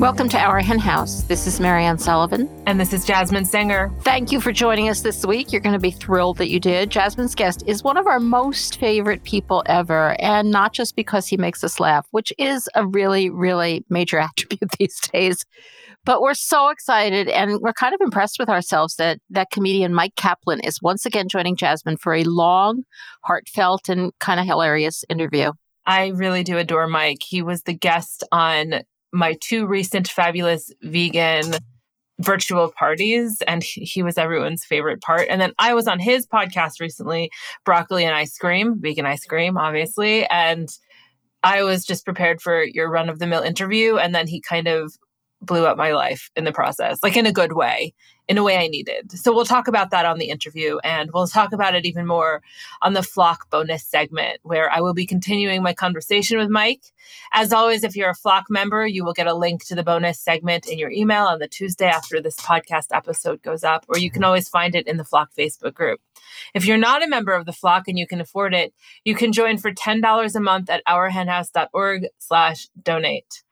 Welcome to Our Hen House. This is Mariann Sullivan. And this is Jasmin Singer. Thank you for joining us this week. You're going to be thrilled that you did. Jasmin's guest is one of our most favorite people ever, and not just because he makes us laugh, which is a really, really major attribute these days. But we're so excited and we're kind of impressed with ourselves that that comedian Myq Kaplan is once again joining Jasmine for a long, heartfelt, and kind of hilarious interview. I really do adore Myq. He was the guest on my two recent fabulous vegan virtual parties and he was everyone's favorite part. And then i was on his podcast recently broccoli and ice cream vegan ice cream obviously. And i was just prepared for your run of the mill interview. And then he kind of blew up my life in the process, like in a good way, in a way I needed. So we'll talk about that on the interview and we'll talk about it even more on the Flock bonus segment where I will be continuing my conversation with Myq. As always, if you're a Flock member, you will get a link to the bonus segment in your email on the Tuesday after this podcast episode goes up, or you can always find it in the Flock Facebook group. If you're not a member of the Flock and you can afford it, you can join for $10 a month at ourhenhouse.org slash donate.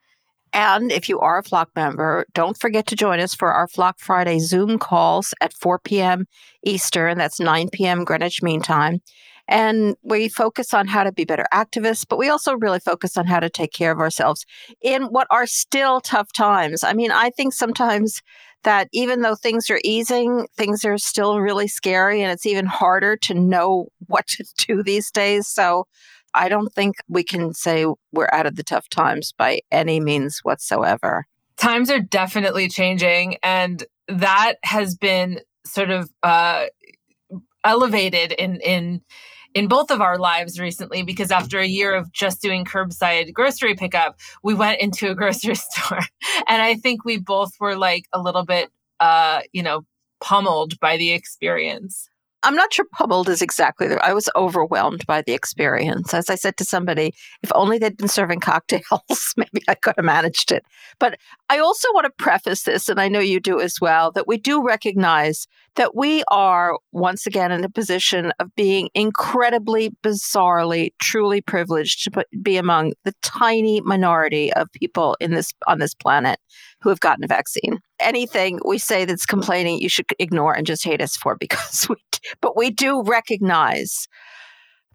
And if you are a Flock member, don't forget to join us for our Flock Friday Zoom calls at 4 p.m. Eastern. That's 9 p.m. Greenwich Mean Time. And we focus on how to be better activists, but we also really focus on how to take care of ourselves in what are still tough times. I mean, I think sometimes that even though things are easing, things are still really scary and it's even harder to know what to do these days. So I don't think we can say we're out of the tough times by any means whatsoever. Times are definitely changing, and that has been sort of uh, elevated in in in both of our lives recently because after a year of just doing curbside grocery pickup, we went into a grocery store, and I think we both were like a little bit, uh, you know, pummeled by the experience. I'm not sure pummeled is exactly the. I was overwhelmed by the experience. As I said to somebody, if only they'd been serving cocktails, maybe I could have managed it. But I also want to preface this, and I know you do as well, that we do recognize that we are once again in a position of being incredibly, bizarrely, truly privileged to be among the tiny minority of people in this on this planet who have gotten a vaccine. Anything we say that's complaining, you should ignore and just hate us for because we, but we do recognize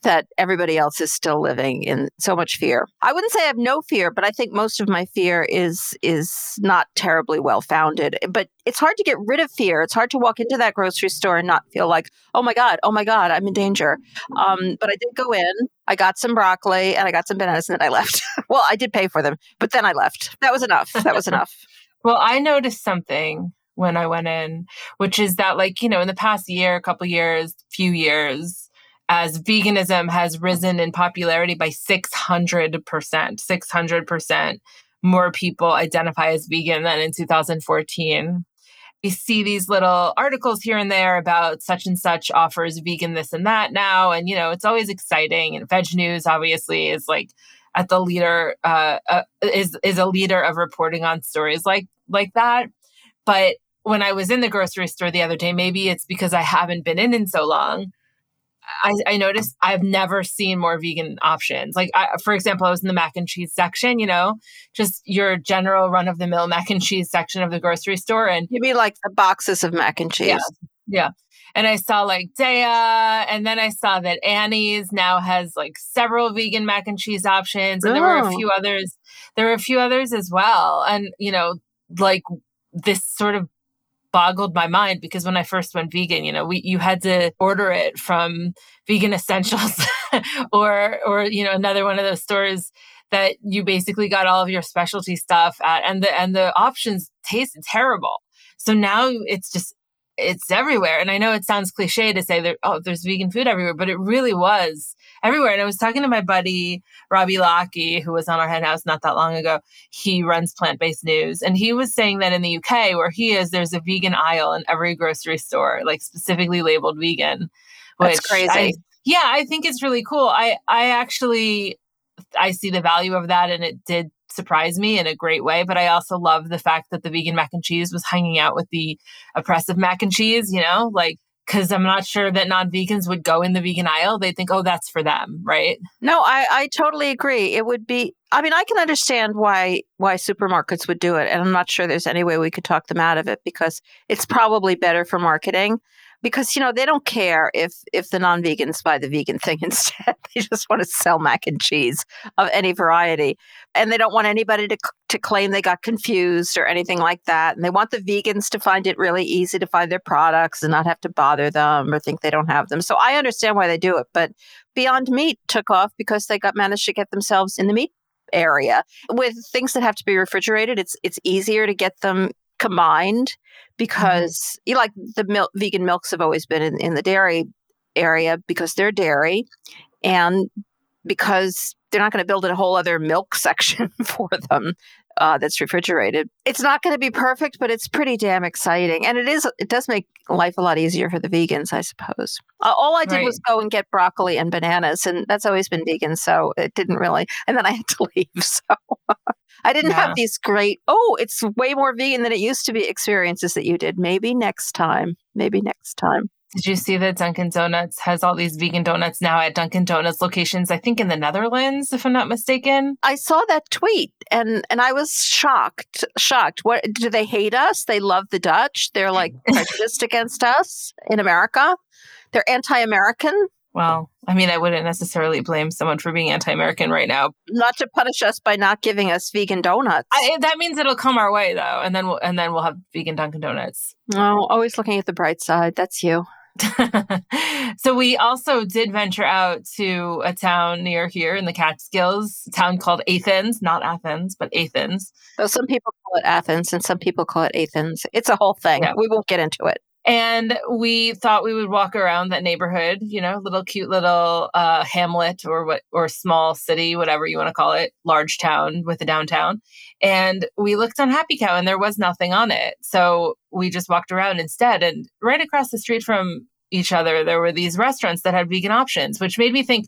that everybody else is still living in so much fear. I wouldn't say I have no fear, but I think most of my fear is is not terribly well founded. But it's hard to get rid of fear. It's hard to walk into that grocery store and not feel like, oh my god, oh my god, I'm in danger. Um, but I did go in. I got some broccoli and I got some bananas, and then I left. well, I did pay for them, but then I left. That was enough. That was enough. well, I noticed something when I went in, which is that, like, you know, in the past year, a couple years, few years, as veganism has risen in popularity by 600%, 600% more people identify as vegan than in 2014. We see these little articles here and there about such and such offers vegan this and that now. And, you know, it's always exciting. And VegNews obviously is like at the leader, uh, uh, is, is a leader of reporting on stories like, like that. But when I was in the grocery store the other day, maybe it's because I haven't been in in so long I, I, noticed I've never seen more vegan options. Like, I, for example, I was in the mac and cheese section, you know, just your general run of the mill mac and cheese section of the grocery store. And you mean like the boxes of mac and cheese? Yeah. yeah. And I saw like Daiya, and then I saw that Annie's now has like several vegan mac and cheese options. And oh. there were a oh. few oh. others. There were a few others as well. And, you know, like this sort of boggled my mind because when I first went vegan, you know, we you had to order it from Vegan Essentials or or you know another one of those stores that you basically got all of your specialty stuff at and the and the options tasted terrible. So now it's just it's everywhere. And I know it sounds cliche to say that oh there's vegan food everywhere, but it really was everywhere. And I was talking to my buddy Robbie Lockie, who was on our hen house not that long ago. He runs plant based news. And he was saying that in the UK, where he is, there's a vegan aisle in every grocery store, like specifically labeled vegan. That's crazy. I, yeah, I think it's really cool. I I actually I see the value of that and it did surprise me in a great way. But I also love the fact that the vegan mac and cheese was hanging out with the oppressive mac and cheese, you know, like because I'm not sure that non vegans would go in the vegan aisle. They think, oh, that's for them, right? No, I, I totally agree. It would be, I mean, I can understand why why supermarkets would do it, and I'm not sure there's any way we could talk them out of it because it's probably better for marketing. Because you know they don't care if if the non-vegans buy the vegan thing instead. they just want to sell mac and cheese of any variety, and they don't want anybody to to claim they got confused or anything like that. And they want the vegans to find it really easy to find their products and not have to bother them or think they don't have them. So I understand why they do it, but Beyond Meat took off because they got managed to get themselves in the meat area. With things that have to be refrigerated, it's it's easier to get them combined because mm-hmm. you like the milk vegan milks have always been in, in the dairy area because they're dairy and because they're not going to build a whole other milk section for them uh, that's refrigerated. It's not going to be perfect, but it's pretty damn exciting, and it is. It does make life a lot easier for the vegans, I suppose. Uh, all I did right. was go and get broccoli and bananas, and that's always been vegan, so it didn't really. And then I had to leave, so I didn't yeah. have these great. Oh, it's way more vegan than it used to be. Experiences that you did. Maybe next time. Maybe next time. Did you see that Dunkin' Donuts has all these vegan donuts now at Dunkin' Donuts locations? I think in the Netherlands, if I'm not mistaken. I saw that tweet and and I was shocked. Shocked. What do they hate us? They love the Dutch. They're like prejudiced against us in America. They're anti-American. Well, I mean, I wouldn't necessarily blame someone for being anti-American right now. Not to punish us by not giving us vegan donuts. I, that means it'll come our way, though, and then we'll, and then we'll have vegan Dunkin' Donuts. Oh, always looking at the bright side. That's you. so we also did venture out to a town near here in the Catskills, a town called Athens, not Athens, but Athens. So some people call it Athens and some people call it Athens. It's a whole thing. Yeah. We won't get into it. And we thought we would walk around that neighborhood, you know, little cute little uh, hamlet or what or small city, whatever you want to call it, large town with a downtown. And we looked on Happy Cow and there was nothing on it. So we just walked around instead. And right across the street from each other, there were these restaurants that had vegan options, which made me think,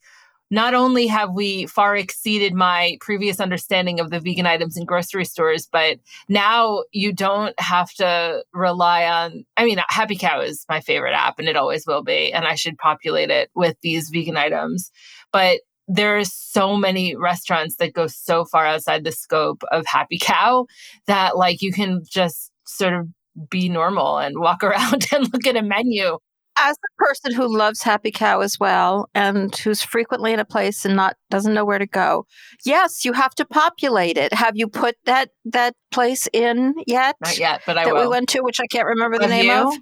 not only have we far exceeded my previous understanding of the vegan items in grocery stores, but now you don't have to rely on. I mean, Happy Cow is my favorite app and it always will be. And I should populate it with these vegan items. But there's so many restaurants that go so far outside the scope of Happy Cow that, like, you can just sort of be normal and walk around and look at a menu as a person who loves Happy Cow as well and who's frequently in a place and not doesn't know where to go, yes, you have to populate it. Have you put that that place in yet? Not yet, but I that will. we went to, which I can't remember the name you? of.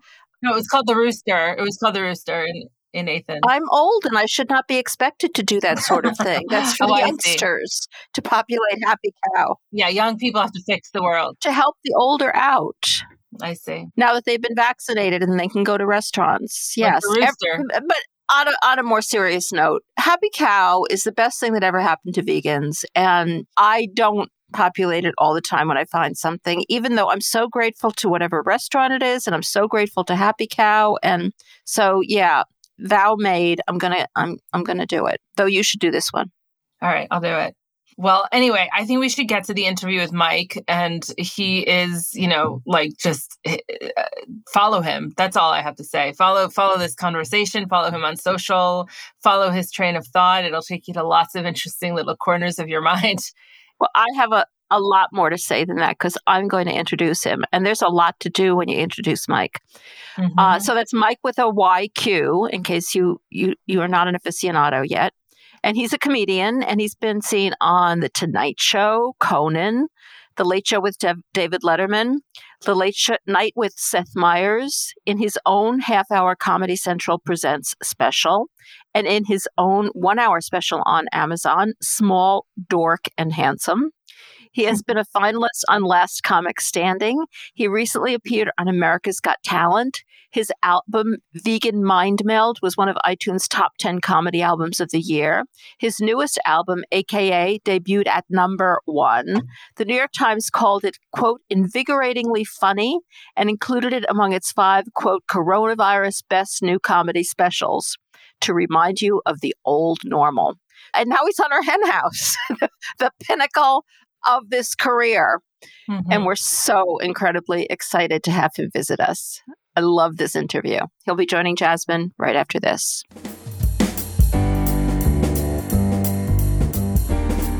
No, it was called the Rooster. It was called the Rooster in in Athens. I'm old and I should not be expected to do that sort of thing. That's for oh, youngsters to populate Happy Cow. Yeah, young people have to fix the world to help the older out. I see. Now that they've been vaccinated and they can go to restaurants. Yes. Every, but on a, on a more serious note, Happy Cow is the best thing that ever happened to vegans. And I don't populate it all the time when I find something, even though I'm so grateful to whatever restaurant it is. And I'm so grateful to Happy Cow. And so, yeah, vow made. I'm going to, I'm, I'm going to do it. Though you should do this one. All right. I'll do it. Well, anyway, I think we should get to the interview with Myq. And he is, you know, like just uh, follow him. That's all I have to say. Follow, follow this conversation, follow him on social, follow his train of thought. It'll take you to lots of interesting little corners of your mind. Well, I have a, a lot more to say than that because I'm going to introduce him. And there's a lot to do when you introduce Myq. Uh, mm-hmm. Uh, so that's Mike with a YQ, in case you, you, you are not an aficionado yet. And he's a comedian and he's been seen on The Tonight Show, Conan, The Late Show with De- David Letterman, The Late Show Night with Seth Meyers, in his own half hour Comedy Central Presents special, and in his own one hour special on Amazon, Small, Dork, and Handsome. He has been a finalist on Last Comic Standing. He recently appeared on America's Got Talent. His album, Vegan Mind Meld, was one of iTunes' top 10 comedy albums of the year. His newest album, AKA, debuted at number one. The New York Times called it, quote, invigoratingly funny and included it among its five, quote, coronavirus best new comedy specials to remind you of the old normal. And now he's on our hen house, the pinnacle of this career. Mm-hmm. And we're so incredibly excited to have him visit us. I love this interview. He'll be joining Jasmin right after this.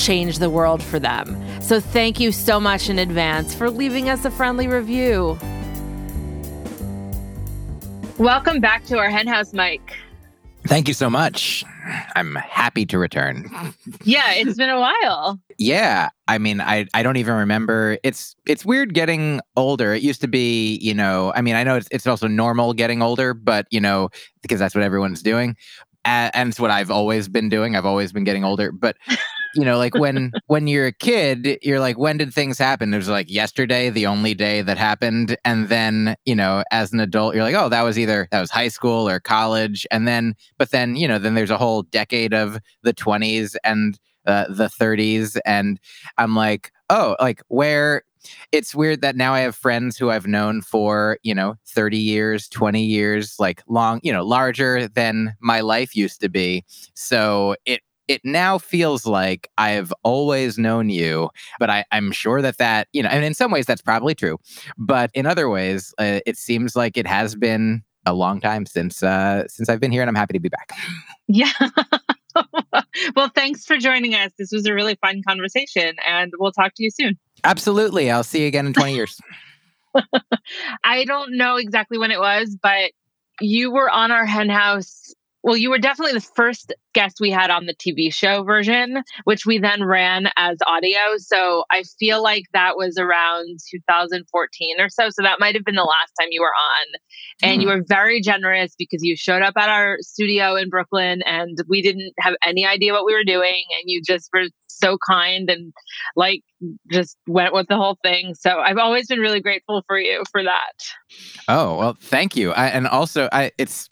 change the world for them. So thank you so much in advance for leaving us a friendly review. Welcome back to our henhouse, Myq. Thank you so much. I'm happy to return. Yeah, it's been a while. yeah, I mean, I I don't even remember. It's it's weird getting older. It used to be, you know, I mean, I know it's it's also normal getting older, but you know, because that's what everyone's doing, and, and it's what I've always been doing. I've always been getting older, but you know, like when when you're a kid, you're like, when did things happen? It was like yesterday, the only day that happened, and then you know, as an adult, you're like, oh, that was either that was high school or college, and then but then you know, then there's a whole decade of the 20s and uh, the 30s, and I'm like, oh, like where it's weird that now I have friends who I've known for, you know, 30 years, 20 years, like long, you know, larger than my life used to be. So it it now feels like I've always known you, but I, am sure that that, you know, and in some ways that's probably true. But in other ways, uh, it seems like it has been a long time since uh, since I've been here, and I'm happy to be back. Yeah. well, thanks for joining us. This was a really fun conversation, and we'll talk to you soon. Absolutely. I'll see you again in 20 years. I don't know exactly when it was, but you were on our hen house well, you were definitely the first guest we had on the TV show version, which we then ran as audio. So I feel like that was around 2014 or so. So that might have been the last time you were on. And mm. you were very generous because you showed up at our studio in Brooklyn and we didn't have any idea what we were doing. And you just were so kind and like just went with the whole thing. So I've always been really grateful for you for that. Oh, well, thank you. I, and also, I, it's,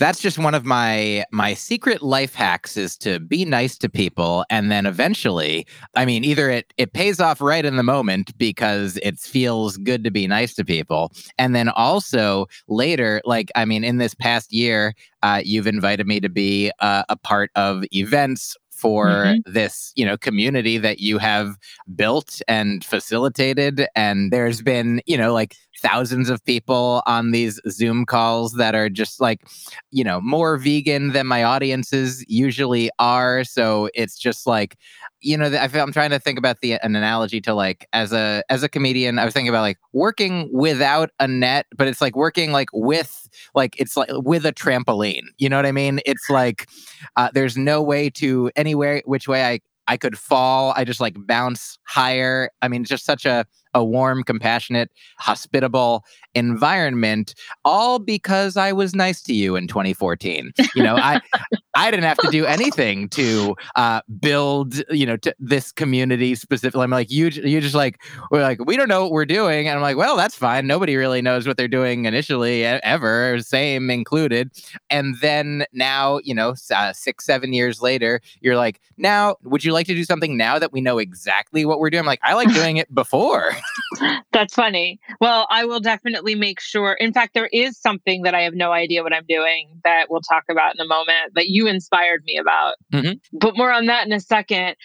that's just one of my my secret life hacks is to be nice to people and then eventually i mean either it it pays off right in the moment because it feels good to be nice to people and then also later like i mean in this past year uh, you've invited me to be uh, a part of events for mm-hmm. this you know community that you have built and facilitated and there's been you know like thousands of people on these Zoom calls that are just like, you know, more vegan than my audiences usually are. So it's just like, you know, I'm trying to think about the an analogy to like as a as a comedian, I was thinking about like working without a net, but it's like working like with like it's like with a trampoline. You know what I mean? It's like uh, there's no way to anywhere which way I I could fall. I just like bounce higher. I mean, just such a a warm, compassionate, hospitable environment, all because I was nice to you in 2014. You know, I I didn't have to do anything to uh, build, you know, to this community specifically. I'm like, you you just like we're like we don't know what we're doing, and I'm like, well, that's fine. Nobody really knows what they're doing initially ever, same included. And then now, you know, uh, six seven years later, you're like, now would you like to do something now that we know exactly what we're doing? I'm like, I like doing it before. That's funny. Well, I will definitely make sure. In fact, there is something that I have no idea what I'm doing that we'll talk about in a moment that you inspired me about. Mm-hmm. But more on that in a second.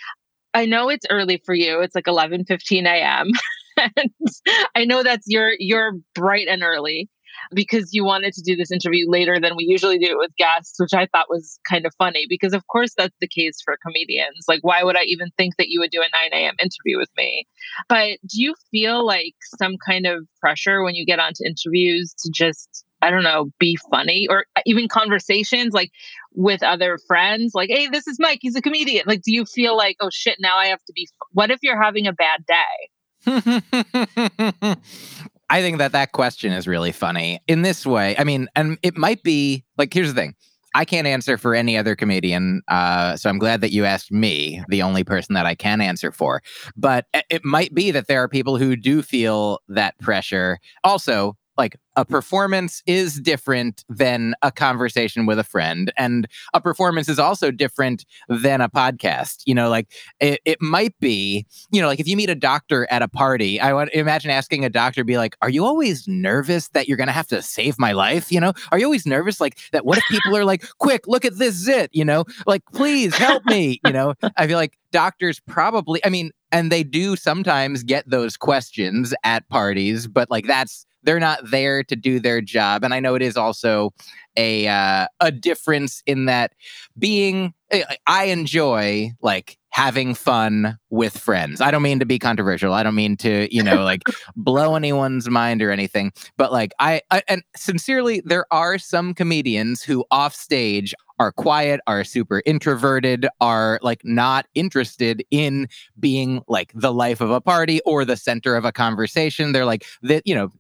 I know it's early for you. It's like 11 15 a.m. and I know that's you're you're bright and early because you wanted to do this interview later than we usually do it with guests, which I thought was kind of funny because, of course, that's the case for comedians. Like, why would I even think that you would do a 9 a.m. interview with me? But do you feel like some kind of pressure when you get onto interviews to just I don't know, be funny or even conversations like with other friends, like, hey, this is Myq, he's a comedian. Like, do you feel like, oh shit, now I have to be, what if you're having a bad day? I think that that question is really funny in this way. I mean, and it might be like, here's the thing. I can't answer for any other comedian. Uh, so I'm glad that you asked me, the only person that I can answer for. But it might be that there are people who do feel that pressure. Also, like a performance is different than a conversation with a friend and a performance is also different than a podcast you know like it, it might be you know like if you meet a doctor at a party i would imagine asking a doctor be like are you always nervous that you're gonna have to save my life? You know are you always nervous like that what if people are like quick look at this zit you know like please help me you know? I feel like doctors probably i mean and they do sometimes get those questions at parties but like that's they're not there to do their job and i know it is also a uh, a difference in that being i enjoy like having fun with friends. I don't mean to be controversial. I don't mean to you know like blow anyone's mind or anything but like I, I and sincerely there are some comedians who off stage are quiet, are super introverted, are like not interested in being like the life of a party or the center of a conversation. They're like that, you know,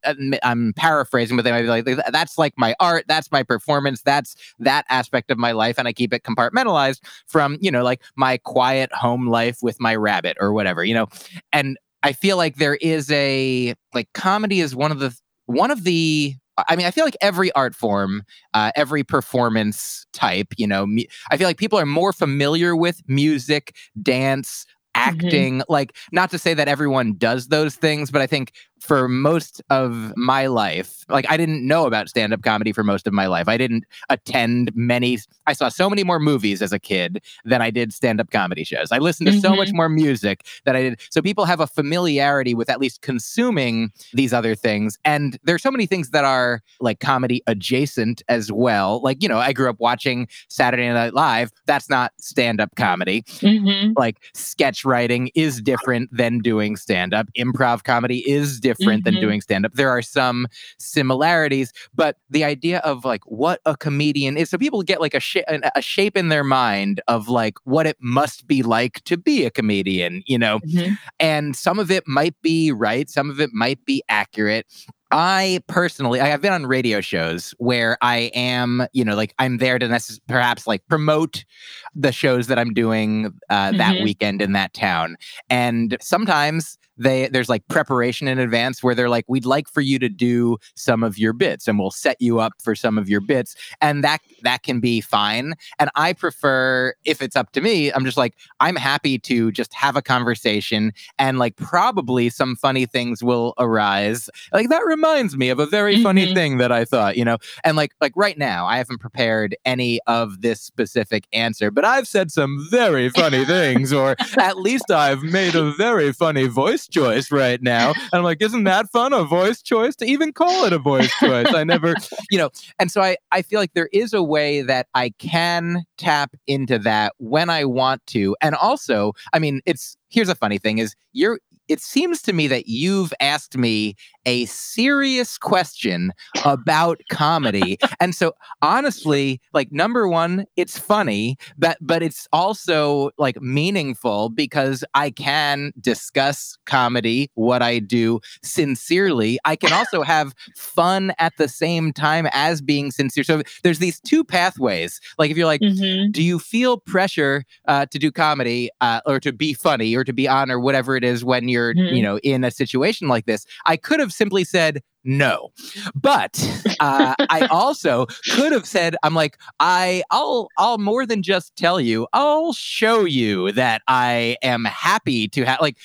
I'm paraphrasing, but they might be like, that's like my art, that's my performance, that's that aspect of my life. And I keep it compartmentalized from, you know, like my quiet home life with my rabbit or whatever, you know. And I feel like there is a like comedy is one of the one of the I mean, I feel like every art form, uh, every performance type, you know, me, I feel like people are more familiar with music, dance, Mm-hmm. acting mm-hmm. like not to say that everyone does those things but i think for most of my life like i didn't know about stand-up comedy for most of my life i didn't attend many i saw so many more movies as a kid than i did stand-up comedy shows i listened to mm-hmm. so much mm-hmm. more music that i did so people have a familiarity with at least consuming these other things and there's so many things that are like comedy adjacent as well like you know i grew up watching saturday night live that's not stand-up comedy mm-hmm. like sketch writing is different than doing stand up. Improv comedy is different mm-hmm. than doing stand up. There are some similarities, but the idea of like what a comedian is, so people get like a, sh- a shape in their mind of like what it must be like to be a comedian, you know? Mm-hmm. And some of it might be right, some of it might be accurate. I personally, I have been on radio shows where I am, you know, like I'm there to necess- perhaps like promote the shows that I'm doing uh, mm-hmm. that weekend in that town. And sometimes they there's like preparation in advance where they're like we'd like for you to do some of your bits and we'll set you up for some of your bits and that that can be fine and i prefer if it's up to me i'm just like i'm happy to just have a conversation and like probably some funny things will arise like that reminds me of a very funny mm-hmm. thing that i thought you know and like like right now i haven't prepared any of this specific answer but i've said some very funny things or at least i've made a very funny voice voice choice right now. And I'm like, isn't that fun? A voice choice to even call it a voice choice. I never, you know, and so I, I feel like there is a way that I can tap into that when I want to. And also, I mean, it's here's a funny thing is you're it seems to me that you've asked me a serious question about comedy. and so honestly, like number one, it's funny, but but it's also like meaningful because I can discuss comedy, what I do sincerely. I can also have fun at the same time as being sincere. So there's these two pathways. Like if you're like, mm-hmm. do you feel pressure uh, to do comedy uh, or to be funny or to be on or whatever it is when you're, mm-hmm. you know, in a situation like this? I could have simply said no but uh, i also could have said i'm like i i'll i'll more than just tell you i'll show you that i am happy to have like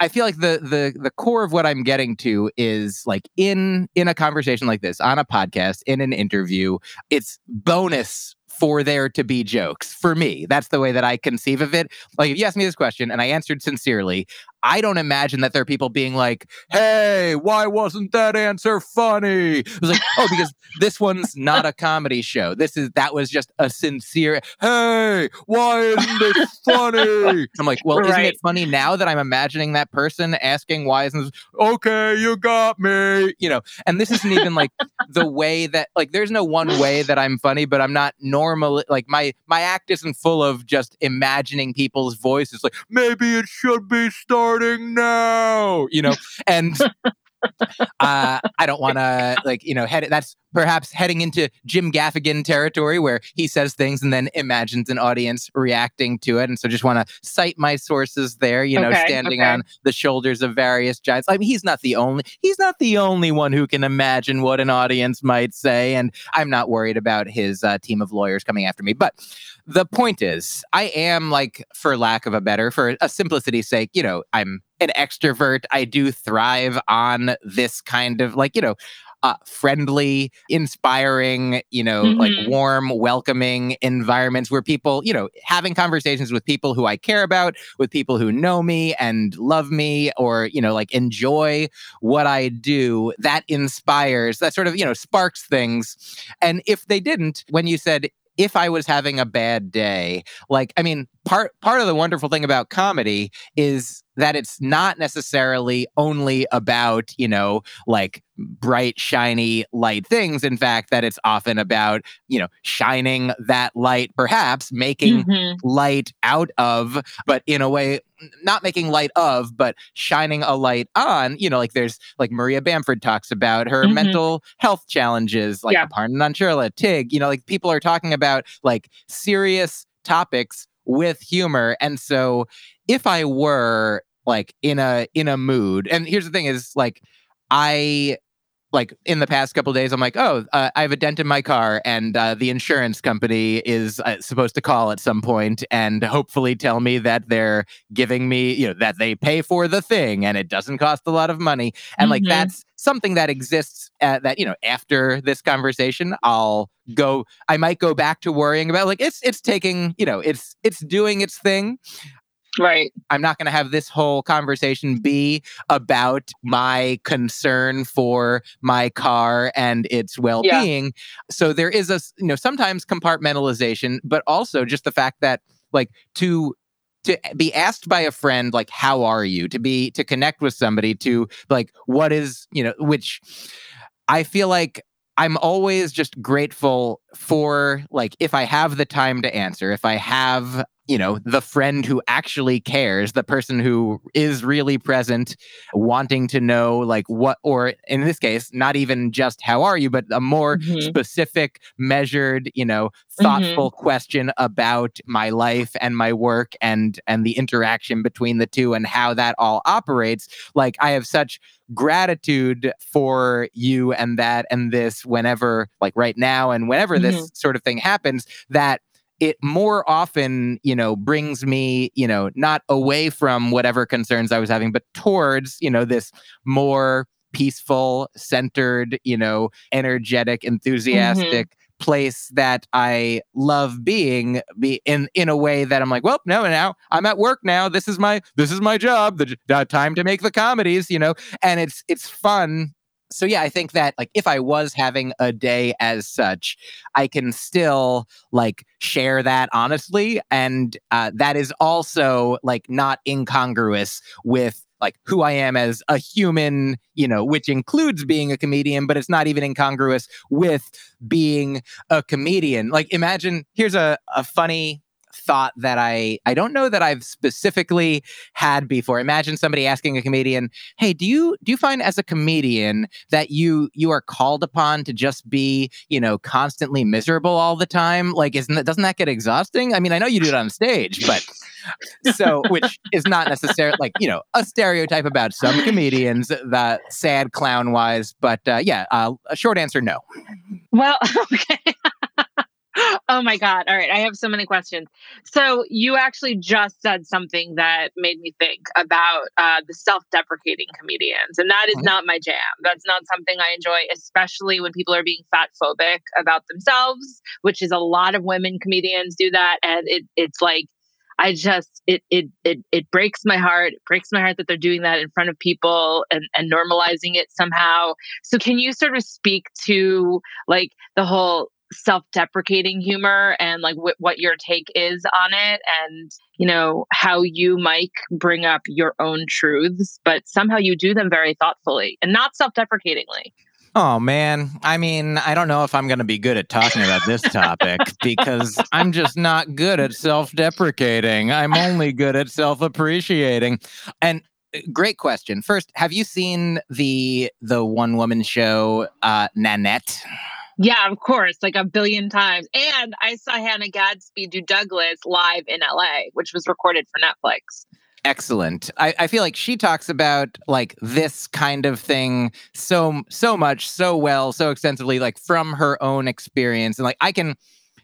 I feel like the the the core of what I'm getting to is like in in a conversation like this on a podcast in an interview it's bonus for there to be jokes. For me, that's the way that I conceive of it. Like, if you asked me this question and I answered sincerely, I don't imagine that there are people being like, hey, why wasn't that answer funny? It was like, oh, because this one's not a comedy show. This is, that was just a sincere, hey, why isn't it funny? I'm like, well, right. isn't it funny now that I'm imagining that person asking why isn't, this, okay, you got me, you know, and this isn't even like the way that, like, there's no one way that I'm funny, but I'm not normal. Like, my, my act isn't full of just imagining people's voices. Like, maybe it should be started starting now, you know, and uh, I don't want to like you know head. That's perhaps heading into Jim Gaffigan territory where he says things and then imagines an audience reacting to it. And so just want to cite my sources there. You know, Okay, standing okay. on the shoulders of various giants. I mean, he's not the only. He's not the only one who can imagine what an audience might say. And I'm not worried about his uh, team of lawyers coming after me. But the point is, I am like, for lack of a better, for a simplicity's sake, you know, I'm an extrovert. I do thrive on this kind of like, you know, uh, friendly, inspiring, you know, like Mhm. warm, welcoming environments where people, you know, having conversations with people who I care about, with people who know me and love me, or, you know, like enjoy what I do, that inspires, that sort of, you know, sparks things. And if they didn't, when you said, if I was having a bad day, like, I mean, part part of the wonderful thing about comedy is that it's not necessarily only about, you know, like bright, shiny, light things. In fact, that it's often about, you know, shining that light, perhaps making Mhm. light out of, but in a way, not making light of, but shining a light on. You know, like there's like Maria Bamford talks about her Mhm. mental health challenges, like Yeah. Pardon on Shirla, Tig, you know, like people are talking about like serious topics with humor. And so if I were like in a in a mood, and here's the thing is like I like in the past couple days, I'm like, oh, uh, I have a dent in my car, and uh, the insurance company is uh, supposed to call at some point and hopefully tell me that they're giving me, you know, that they pay for the thing and it doesn't cost a lot of money, and like Mhm. that's something that exists. Uh, that you know, after this conversation, I'll go. I might go back to worrying about like it's it's taking, you know, it's it's doing its thing. Right. I'm not going to have this whole conversation be about my concern for my car and its well-being. So there is a you know, sometimes compartmentalization, but also just the fact that like to to be asked by a friend like how are you to be to connect with somebody to like what is you know which i feel like i'm always just grateful for like if i have the time to answer if i have you know the friend who actually cares the person who is really present wanting to know like what or in this case not even just how are you but a more Mhm. specific measured you know thoughtful question about my life and my work and and the interaction between the two and how that all operates like i have such gratitude for you and that and this whenever like right now and whenever this mm-hmm. sort of thing happens that it more often, you know, brings me, you know, not away from whatever concerns I was having, but towards, you know, this more peaceful, centered, you know, energetic, mm-hmm. enthusiastic place that I love being be in in a way that I'm like, well, no, now I'm at work now. This is my this is my job. The, the time to make the comedies, you know, and it's it's fun. So yeah, I think that like if I was having a day as such, I can still like share that honestly, and uh, that is also like not incongruous with like who I am as a human, you know, which includes being a comedian, but it's not even incongruous with being a comedian. Like imagine here's a, a funny thought that I I don't know that I've specifically had before. Imagine somebody asking a comedian, "Hey, do you do you find as a comedian that you you are called upon to just be, you know, constantly miserable all the time? Like isn't that doesn't that get exhausting? I mean, I know you do it on stage, but so which is not necessarily like, you know, a stereotype about some comedians that sad clown wise, but uh, yeah, uh, a short answer no. Well, okay. Oh my God. All right. I have so many questions. So, you actually just said something that made me think about uh, the self deprecating comedians. And that is Mhm. not my jam. That's not something I enjoy, especially when people are being fat phobic about themselves, which is a lot of women comedians do that. And it, it's like, I just it it it it breaks my heart. It breaks my heart that they're doing that in front of people and and normalizing it somehow. So can you sort of speak to like the whole self-deprecating humor and like wh- what your take is on it and you know how you Myq bring up your own truths but somehow you do them very thoughtfully and not self-deprecatingly Oh man, I mean, I don't know if I'm going to be good at talking about this topic because I'm just not good at self-deprecating. I'm only good at self-appreciating. And great question. First, have you seen the the one woman show uh, Nanette? Yeah, of course, like a billion times. And I saw Hannah Gadsby do Douglas live in LA, which was recorded for Netflix. Excellent. I, I feel like she talks about like this kind of thing so so much, so well, so extensively, like from her own experience. And like I can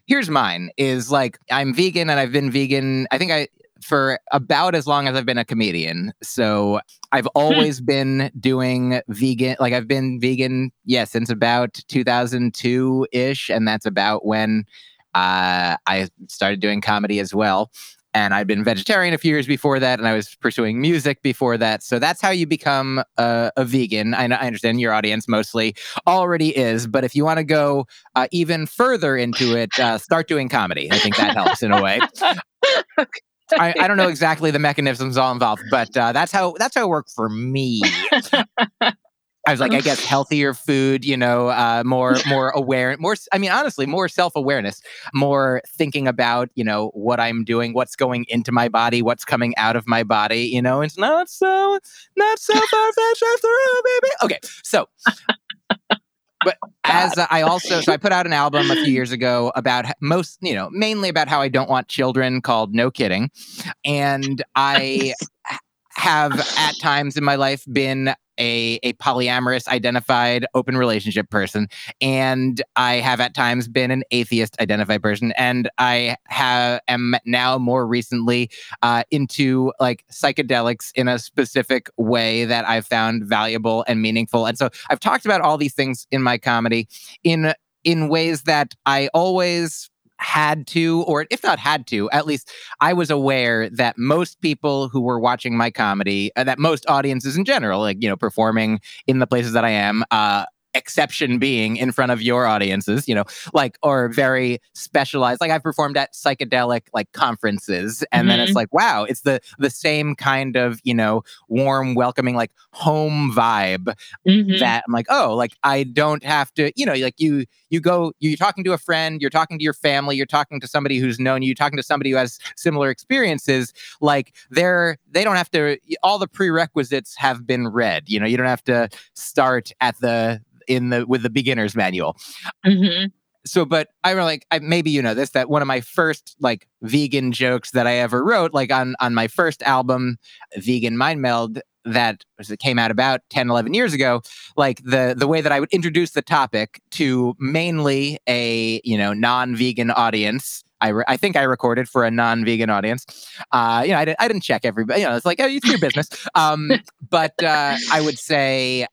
here's mine is like I'm vegan and I've been vegan. I think I for about as long as I've been a comedian. So I've hmm. always been doing vegan. Like I've been vegan, yeah, since about 2002 ish, and that's about when uh, I started doing comedy as well. And I'd been vegetarian a few years before that, and I was pursuing music before that. So that's how you become a, a vegan. I, I, understand your audience mostly already is, but if you want to go uh, even further into it, uh, start doing comedy. I think that helps in a way. okay. I, I, don't know exactly the mechanisms all involved, but uh, that's how that's how it worked for me. I was like, I guess healthier food, you know, uh, more more aware, more. I mean, honestly, more self awareness, more thinking about, you know, what I'm doing, what's going into my body, what's coming out of my body. You know, it's not so not so far fetched after all, baby. Okay, so but as I also, so I put out an album a few years ago about most, you know, mainly about how I don't want children called No Kidding. And I have at times in my life been a, a polyamorous identified open relationship person and i have at times been an atheist identified person and i have am now more recently uh, into like psychedelics in a specific way that i've found valuable and meaningful and so i've talked about all these things in my comedy in in ways that i always had to, or if not had to, at least I was aware that most people who were watching my comedy, uh, that most audiences in general, like, you know, performing in the places that I am, uh, exception being in front of your audiences, you know, like or very specialized. Like I've performed at psychedelic like conferences, and mm-hmm. then it's mm-hmm. like, wow, it's the the same kind of you know warm, welcoming, like home vibe. Mm-hmm. That I'm like, oh, like I don't have to, you know, like you you go, you're talking to a friend, you're talking to your family, you're talking to somebody who's known you, you're talking to somebody who has similar experiences. Like they're they don't have to. All the prerequisites have been read. You know, you don't have to start at the in the with the beginner's manual. Mm-hmm. So, but I remember like I, maybe you know this that one of my first like vegan jokes that I ever wrote, like on on my first album, Vegan Mind Meld, that was, came out about 10 11 years ago like the the way that i would introduce the topic to mainly a you know non-vegan audience I, re- I think I recorded for a non-vegan audience. Uh, you know, I, didn't, I didn't check everybody. You know, it's like, oh, it's your business. Um, but uh, I would say,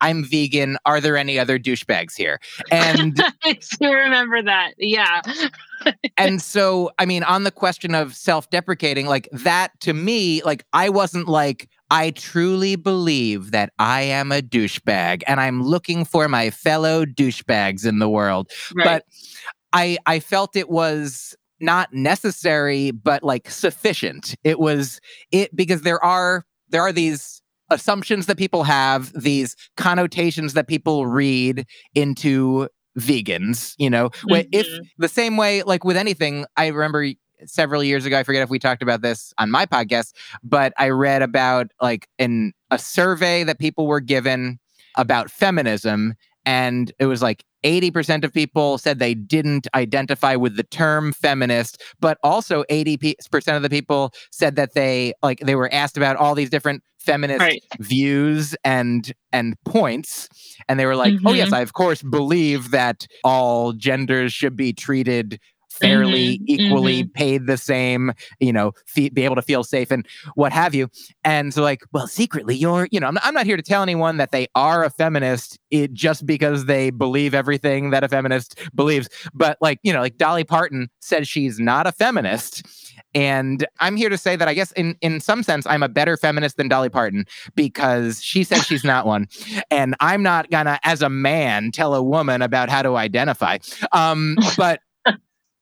I'm vegan. Are there any other douchebags here? And I remember that. Yeah. and so, I mean, on the question of self-deprecating, like that to me, like I wasn't like, I truly believe that I am a douchebag and I'm looking for my fellow douchebags in the world. Right. But I I felt it was not necessary but like sufficient. It was it because there are there are these assumptions that people have, these connotations that people read into vegans, you know. Mm-hmm. If the same way like with anything, I remember several years ago, I forget if we talked about this on my podcast, but I read about like in a survey that people were given about feminism and it was like 80% of people said they didn't identify with the term feminist, but also 80% of the people said that they like they were asked about all these different feminist right. views and and points and they were like, mm-hmm. "Oh yes, mm-hmm. I of course believe that all genders should be treated fairly mm-hmm, equally mm-hmm. paid the same you know be able to feel safe and what have you. And so like well secretly you're you know I'm, I'm not here to tell anyone that they are a feminist it, just because they believe everything that a feminist believes. But like you know like dolly parton says she's not a feminist. And i'm here to say that i guess in in some sense i'm a better feminist than dolly parton because she says she's not one. And i'm not gonna as a man tell a woman about how to identify. Um but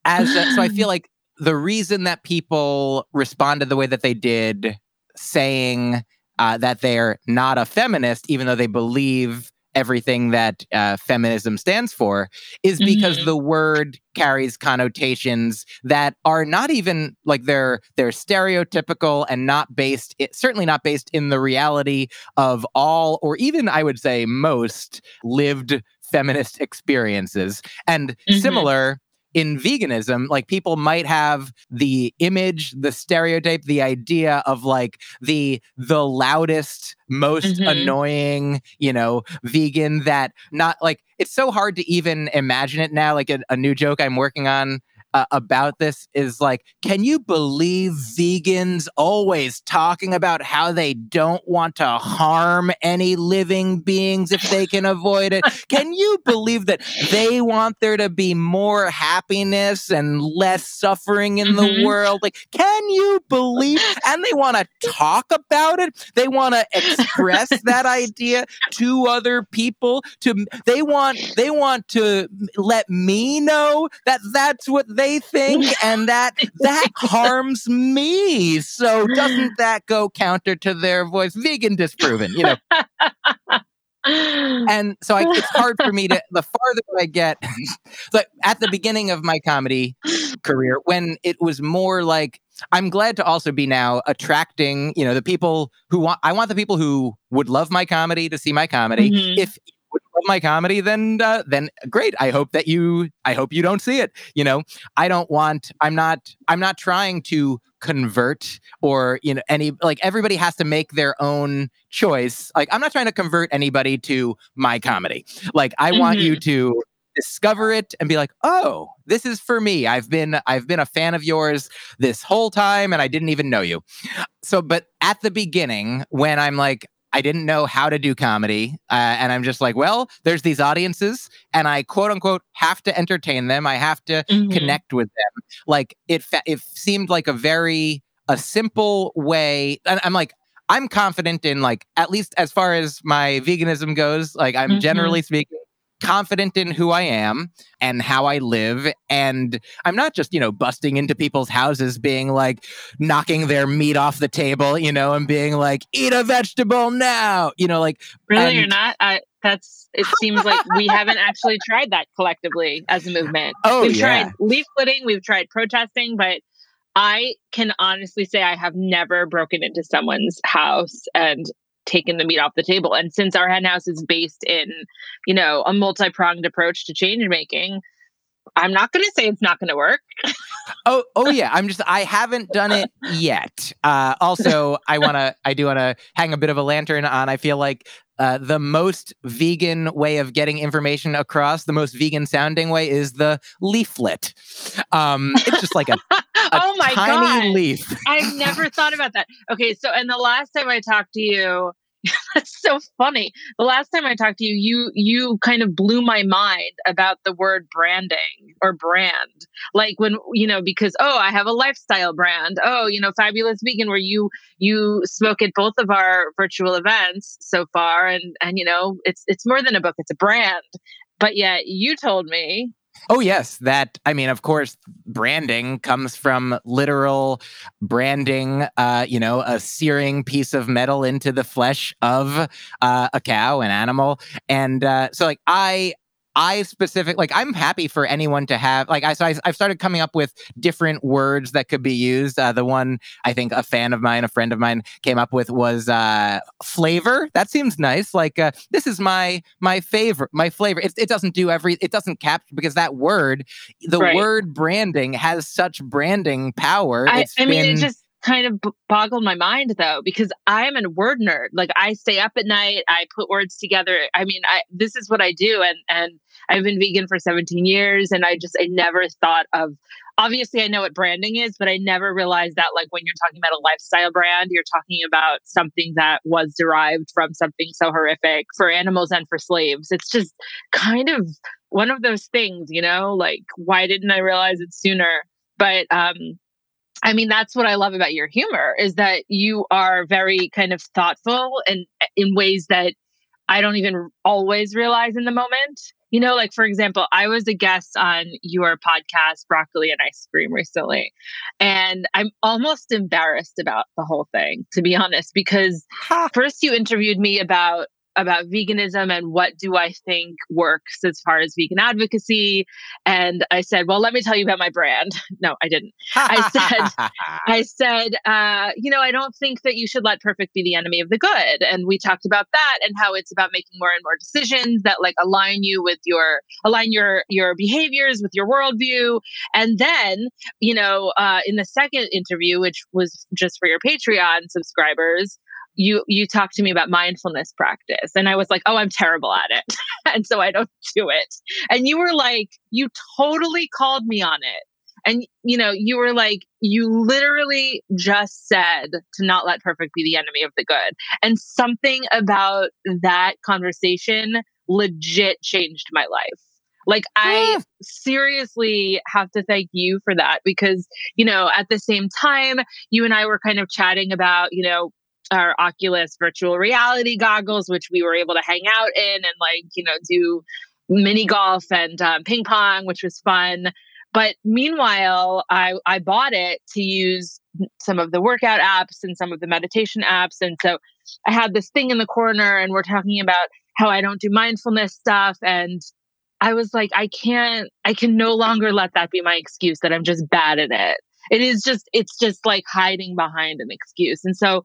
as a, so I feel like the reason that people responded the way that they did, saying uh, that they're not a feminist, even though they believe everything that uh, feminism stands for is because Mhm. the word carries connotations that are not even like they're they're stereotypical and not based it, certainly not based in the reality of all or even I would say most lived feminist experiences and Mhm. similar in veganism like people might have the image the stereotype the idea of like the the loudest most Mhm. annoying you know vegan that not like it's so hard to even imagine it now like a, a new joke i'm working on uh, about this is like, can you believe vegans always talking about how they don't want to harm any living beings if they can avoid it? Can you believe that they want there to be more happiness and less suffering in the Mhm. world? Like, can you believe? And they want to talk about it. They want to express that idea to other people. To they want they want to let me know that that's what they think and that that harms me. So doesn't that go counter to their voice? Vegan disproven you know. And so I, it's hard for me to the farther i get like at the beginning of my comedy career when it was more like i'm glad to also be now attracting you know the people who want i want the people who would love my comedy to see my comedy. Mhm. if love my comedy then uh, then great. I hope that you i hope you don't see it you know? I don't want i'm not i'm not trying to convert or you know any like everybody has to make their own choice. Like i'm not trying to convert anybody to my comedy. Like i want you to discover it and be like oh this is for me. I've been i've been a fan of yours this whole time and i didn't even know you. So but at the beginning when i'm like I didn't know how to do comedy. Uh, and I'm just like, well, there's these audiences, and I quote unquote have to entertain them. I have to Mhm. connect with them. Like it, fa- it seemed like a very a simple way. And I'm like, I'm confident in like at least as far as my veganism goes. Like I'm Mhm. generally speaking confident in who I am and how I live. And I'm not just, you know, busting into people's houses being like knocking their meat off the table, you know, and being like, eat a vegetable now, you know, like, Really or And- not? I, that's. It seems like we haven't actually tried that collectively as a movement. oh, we've yeah. tried leafleting, we've tried protesting, but I can honestly say I have never broken into someone's house and taken the meat off the table. And since our hen house is based in, you know, a multi-pronged approach to change making, I'm not going to say it's not going to work. Oh, oh yeah. I'm just I haven't done it yet. Uh, also, I want to I do want to hang a bit of a lantern on. I feel like uh, the most vegan way of getting information across, the most vegan sounding way, is the leaflet. Um, it's just like a, a oh my tiny god. leaf. I've never thought about that. Okay, so and the last time I talked to you, that's so funny. The last time I talked to you, you you kind of blew my mind about the word branding or brand. Like when you know because oh, I have a lifestyle brand. Oh, you know, fabulous vegan where you you spoke at both of our virtual events so far and and you know, it's it's more than a book, it's a brand. But yet you told me Oh yes, that I mean, of course, branding comes from literal branding. Uh, you know, a searing piece of metal into the flesh of uh, a cow, an animal, and uh, so like I. I specific like I'm happy for anyone to have like I so I, I've started coming up with different words that could be used. Uh, the one I think a fan of mine, a friend of mine, came up with was uh, flavor. That seems nice. Like uh, this is my my favorite, my flavor. It, it doesn't do every. It doesn't capture because that word, the Right. word branding has such branding power. I, It's I mean, it just kind of boggled my mind though, because I am a word nerd. Like I stay up at night, I put words together. I mean, I this is what I do, and and I've been vegan for 17 years, and I just I never thought of. Obviously, I know what branding is, but I never realized that like when you're talking about a lifestyle brand, you're talking about something that was derived from something so horrific for animals and for slaves. It's just kind of one of those things, you know. Like, why didn't I realize it sooner? But um, I mean, that's what I love about your humor is that you are very kind of thoughtful and eh, in ways that I don't even always realize in the moment. You know, like for example, I was a guest on your podcast, Broccoli and Ice Cream, recently. And I'm almost embarrassed about the whole thing, to be honest, because first you interviewed me about about veganism and what do I think works as far as vegan advocacy. And I said, well, let me tell you about my brand. No, I didn't. I said, I said, uh, you know, I don't think that you should let perfect be the enemy of the good. And we talked about that and how it's about making more and more decisions that like align you with your align your your behaviors with your worldview. And then, you know, uh, in the second interview, which was just for your Patreon subscribers, you you talked to me about mindfulness practice and i was like oh i'm terrible at it. And so i don't do it. And you were like you totally called me on it. And you know you were like you literally just said to not let perfect be the enemy of the good. And something about that conversation legit changed my life. Like I oh. seriously have to thank you for that because, you know, at the same time, you and I were kind of chatting about, you know, our Oculus virtual reality goggles, which we were able to hang out in and like, you know, do mini golf and um, ping pong, which was fun. But meanwhile, I, I bought it to use some of the workout apps and some of the meditation apps. And so I had this thing in the corner and we're talking about how I don't do mindfulness stuff. And I was like, I can't, I can no longer let that be my excuse that I'm just bad at it. It is just, it's just like hiding behind an excuse. And so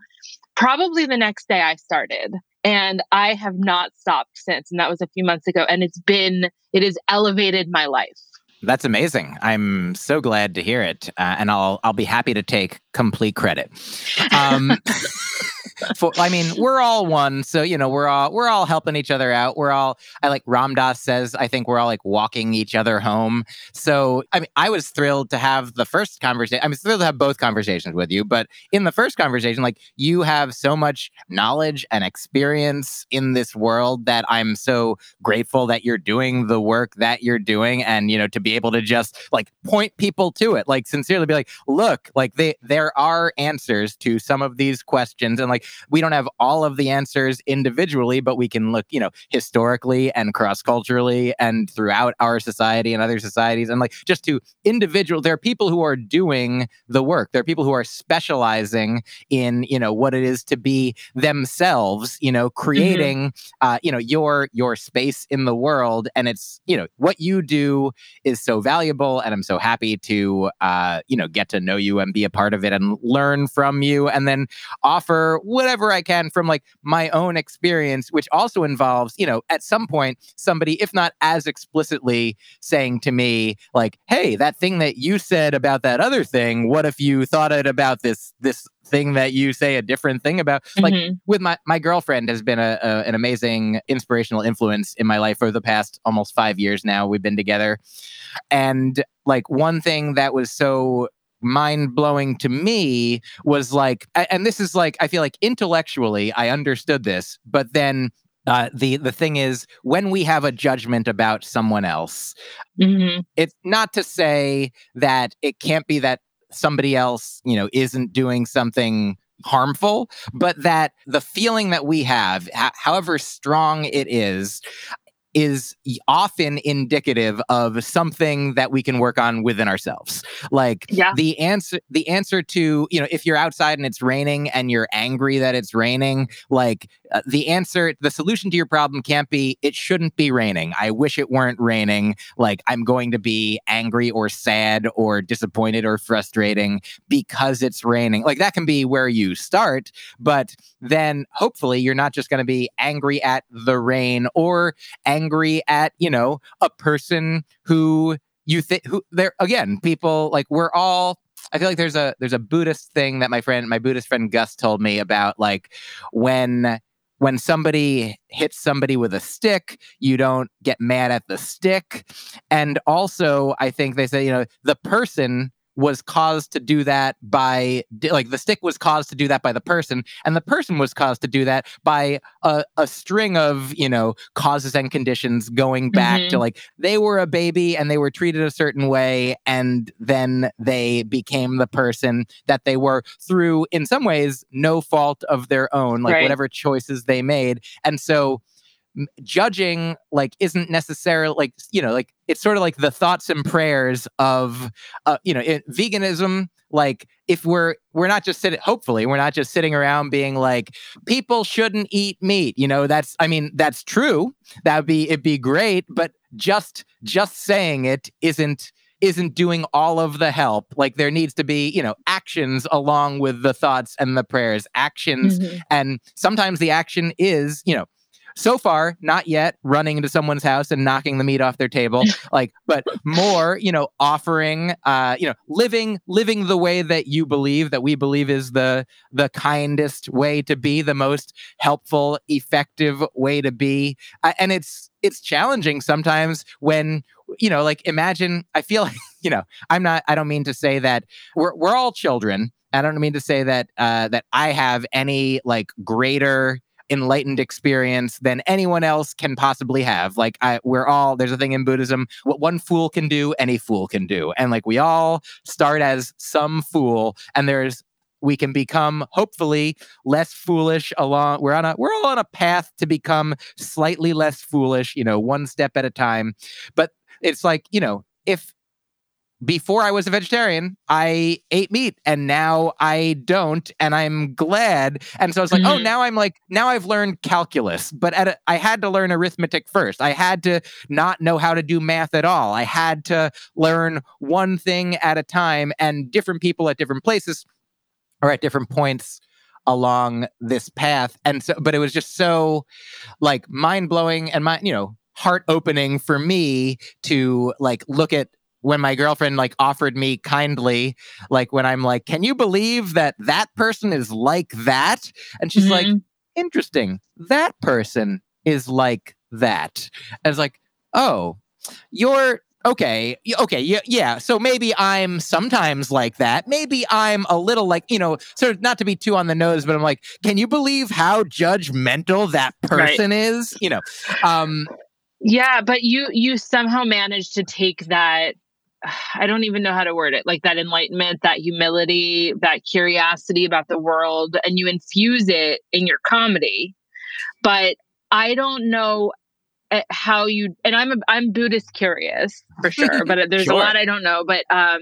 probably the next day I started. And I have not stopped since. And that was a few months ago. And it's been, it has elevated my life. That's amazing. I'm so glad to hear it, uh, and I'll I'll be happy to take complete credit. Um, for, I mean, we're all one, so you know, we're all we're all helping each other out. We're all I like Ram Dass says, I think we're all like walking each other home. So I mean, I was thrilled to have the first conversation. I'm thrilled to have both conversations with you, but in the first conversation, like you have so much knowledge and experience in this world that I'm so grateful that you're doing the work that you're doing, and you know, to be able to just like point people to it, like sincerely be like, look, like they there are answers to some of these questions, and like we don't have all of the answers individually, but we can look, you know, historically and cross culturally and throughout our society and other societies. And like just to individual, there are people who are doing the work. There are people who are specializing in, you know, what it is to be themselves, you know, mm-hmm. creating, mm-hmm. uh, you know, your your space in the world. And it's, you know, what you do is so valuable. And I'm so happy to, uh, you know, get to know you and be a part of it and learn from you and then offer whatever I can from like my own experience, which also involves, you know, at some point, somebody, if not as explicitly saying to me, like, hey, that thing that you said about that other thing, what if you thought it about this, this thing that you say a different thing about mm-hmm. like with my my girlfriend has been a, a, an amazing inspirational influence in my life for the past almost 5 years now we've been together and like one thing that was so mind blowing to me was like, and this is like, I feel like intellectually I understood this, but then uh, the the thing is when we have a judgment about someone else, mm-hmm. it's not to say that it can't be that somebody else, you know, isn't doing something harmful, but that the feeling that we have, however strong it is, is often indicative of something that we can work on within ourselves. Like yeah. the answer the answer to, you know, if you're outside and it's raining and you're angry that it's raining, like uh, the answer the solution to your problem can't be it shouldn't be raining. I wish it weren't raining. Like I'm going to be angry or sad or disappointed or frustrating because it's raining. Like that can be where you start, but then hopefully you're not just going to be angry at the rain or angry angry at, you know, a person who you think who there again, people like we're all I feel like there's a there's a Buddhist thing that my friend my Buddhist friend Gus told me about like when when somebody hits somebody with a stick, you don't get mad at the stick. And also, I think they say, you know, the person was caused to do that by like the stick was caused to do that by the person and the person was caused to do that by a, a string of you know causes and conditions going back mm-hmm. to like they were a baby and they were treated a certain way and then they became the person that they were through in some ways no fault of their own like right. whatever choices they made and so judging like isn't necessarily like you know like it's sort of like the thoughts and prayers of uh, you know it, veganism like if we're we're not just sitting hopefully we're not just sitting around being like people shouldn't eat meat you know that's i mean that's true that would be it'd be great but just just saying it isn't isn't doing all of the help like there needs to be you know actions along with the thoughts and the prayers actions mm-hmm. and sometimes the action is you know so far not yet running into someone's house and knocking the meat off their table. Like but more you know offering uh you know living living the way that you believe that we believe is the the kindest way to be the most helpful effective way to be. Uh, and it's it's challenging sometimes when you know like imagine i feel like you know i'm not i don't mean to say that we're we're all children. I don't mean to say that uh, that I have any like greater enlightened experience than anyone else can possibly have. Like I, we're all there's a thing in Buddhism: what one fool can do, any fool can do, and like we all start as some fool, and there's we can become hopefully less foolish along we're on a we're all on a path to become slightly less foolish you know one step at a time but it's like you know if before I was a vegetarian, I ate meat and now I don't. And I'm glad. And so it's like, oh, mm-hmm. oh, now I'm like, now I've learned calculus, but at a, I had to learn arithmetic first. I had to not know how to do math at all. I had to learn one thing at a time. And different people at different places are at different points along this path. And so, but it was just so like mind blowing and my, you know, heart opening for me to like look at when my girlfriend like offered me kindly like when i'm like can you believe that that person is like that? And she's mm-hmm. like interesting. That person is like that. And it's like oh you're okay okay yeah yeah so maybe i'm sometimes like that. Maybe i'm a little like you know sort of not to be too on the nose but i'm like can you believe how judgmental that person right. is? You know um yeah but you you somehow managed to take that I don't even know how to word it, like that enlightenment, that humility, that curiosity about the world, and you infuse it in your comedy. But I don't know eh, how you and I'm a, I'm Buddhist curious for sure, but there's sure. a lot I don't know. But um,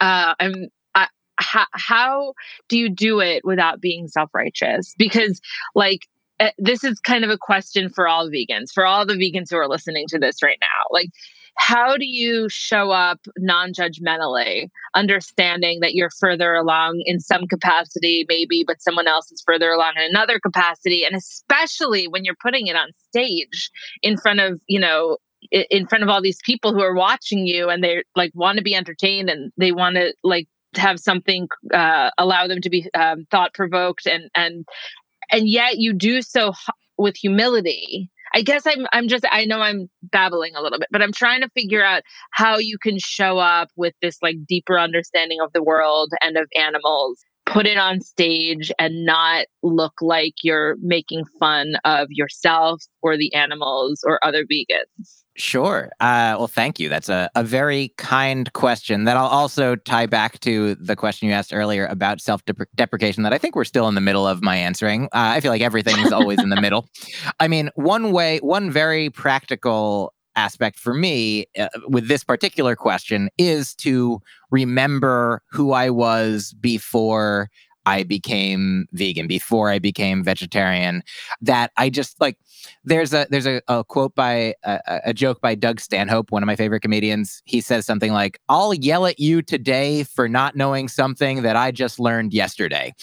uh, I'm I, how, how do you do it without being self righteous? Because like eh, this is kind of a question for all vegans, for all the vegans who are listening to this right now. Like how do you show up non-judgmentally understanding that you're further along in some capacity maybe but someone else is further along in another capacity and especially when you're putting it on stage in front of you know in front of all these people who are watching you and they like want to be entertained and they want to like have something uh, allow them to be um, thought provoked and and and yet you do so with humility I guess I'm I'm just I know I'm babbling a little bit, but I'm trying to figure out how you can show up with this like deeper understanding of the world and of animals, put it on stage and not look like you're making fun of yourself or the animals or other vegans. Sure. Uh, well, thank you. That's a, a very kind question that I'll also tie back to the question you asked earlier about self deprecation that I think we're still in the middle of my answering. Uh, I feel like everything is always in the middle. I mean, one way, one very practical aspect for me uh, with this particular question is to remember who I was before I became vegan, before I became vegetarian, that I just like there's a there's a, a quote by a, a, joke by Doug Stanhope, one of my favorite comedians. He says something like, "I'll yell at you today for not knowing something that I just learned yesterday,"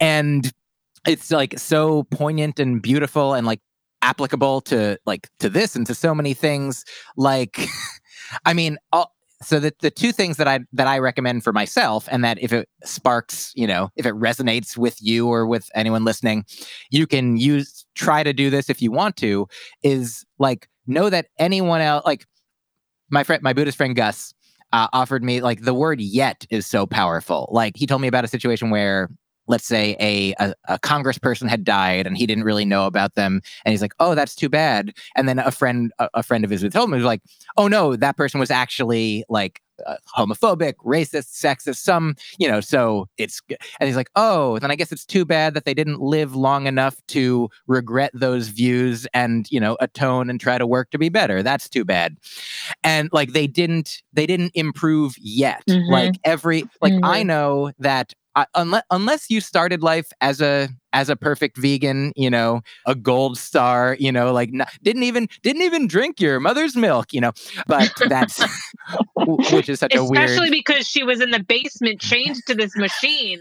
and it's like so poignant and beautiful and like applicable to like to this and to so many things. Like, I mean, all, so the, the two things that I that I recommend for myself, and that if it sparks, you know, if it resonates with you or with anyone listening, you can use try to do this if you want to, is like know that anyone else like my friend my Buddhist friend Gus uh, offered me like the word yet is so powerful. Like he told me about a situation where let's say a, a, a congressperson had died and he didn't really know about them and he's like oh that's too bad and then a friend a, a friend of his would tell him was like oh no that person was actually like uh, homophobic, racist, sexist, some, you know, so it's, and he's like, oh, then I guess it's too bad that they didn't live long enough to regret those views and, you know, atone and try to work to be better. That's too bad. And like they didn't, they didn't improve yet. Mm-hmm. Like every, like mm-hmm. I know that unless unless you started life as a as a perfect vegan, you know, a gold star, you know, like n- didn't even didn't even drink your mother's milk, you know. But that's which is such Especially a weird Especially because she was in the basement chained to this machine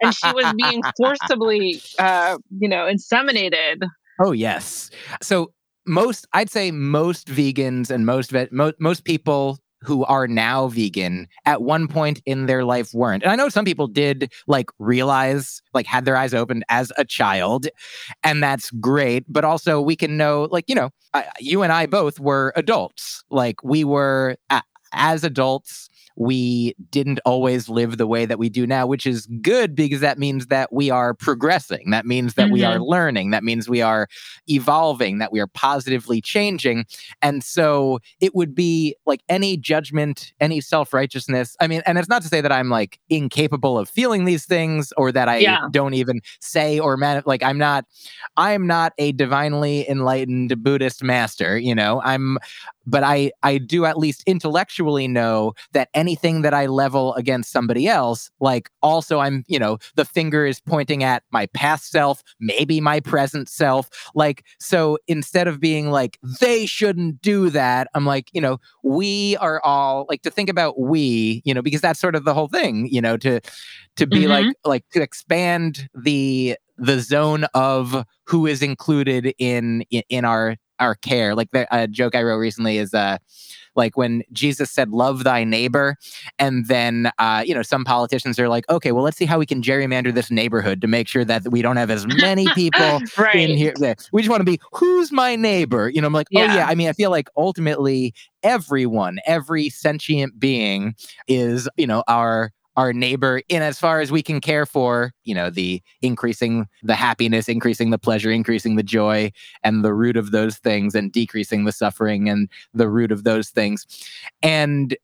and she was being forcibly uh, you know, inseminated. Oh yes. So most I'd say most vegans and most vet, mo- most people who are now vegan at one point in their life weren't. And I know some people did like realize, like had their eyes opened as a child, and that's great. But also, we can know, like, you know, you and I both were adults. Like, we were as adults we didn't always live the way that we do now, which is good because that means that we are progressing. That means that mm-hmm. we are mm-hmm. learning. That means we are evolving, that we are positively changing. And so it would be like any judgment, any self righteousness. I mean, and it's not to say that I'm like incapable of feeling these things or that I yeah. don't even say or man, like I'm not, I'm not a divinely enlightened Buddhist master, you know, I'm, but I I do at least intellectually know that anything that I level against somebody else, like also I'm, you know, the finger is pointing at my past self, maybe my present self. Like, so instead of being like, they shouldn't do that, I'm like, you know, we are all like to think about we, you know, because that's sort of the whole thing, you know, to to be mm-hmm. like like to expand the the zone of who is included in in, in our our care. Like the a joke I wrote recently is uh like when Jesus said love thy neighbor and then uh you know some politicians are like okay well let's see how we can gerrymander this neighborhood to make sure that we don't have as many people right. in here we just want to be who's my neighbor you know I'm like yeah. oh yeah I mean I feel like ultimately everyone every sentient being is you know our our neighbor in as far as we can care for, you know, the increasing the happiness, increasing the pleasure, increasing the joy, and the root of those things, and decreasing the suffering and the root of those things. And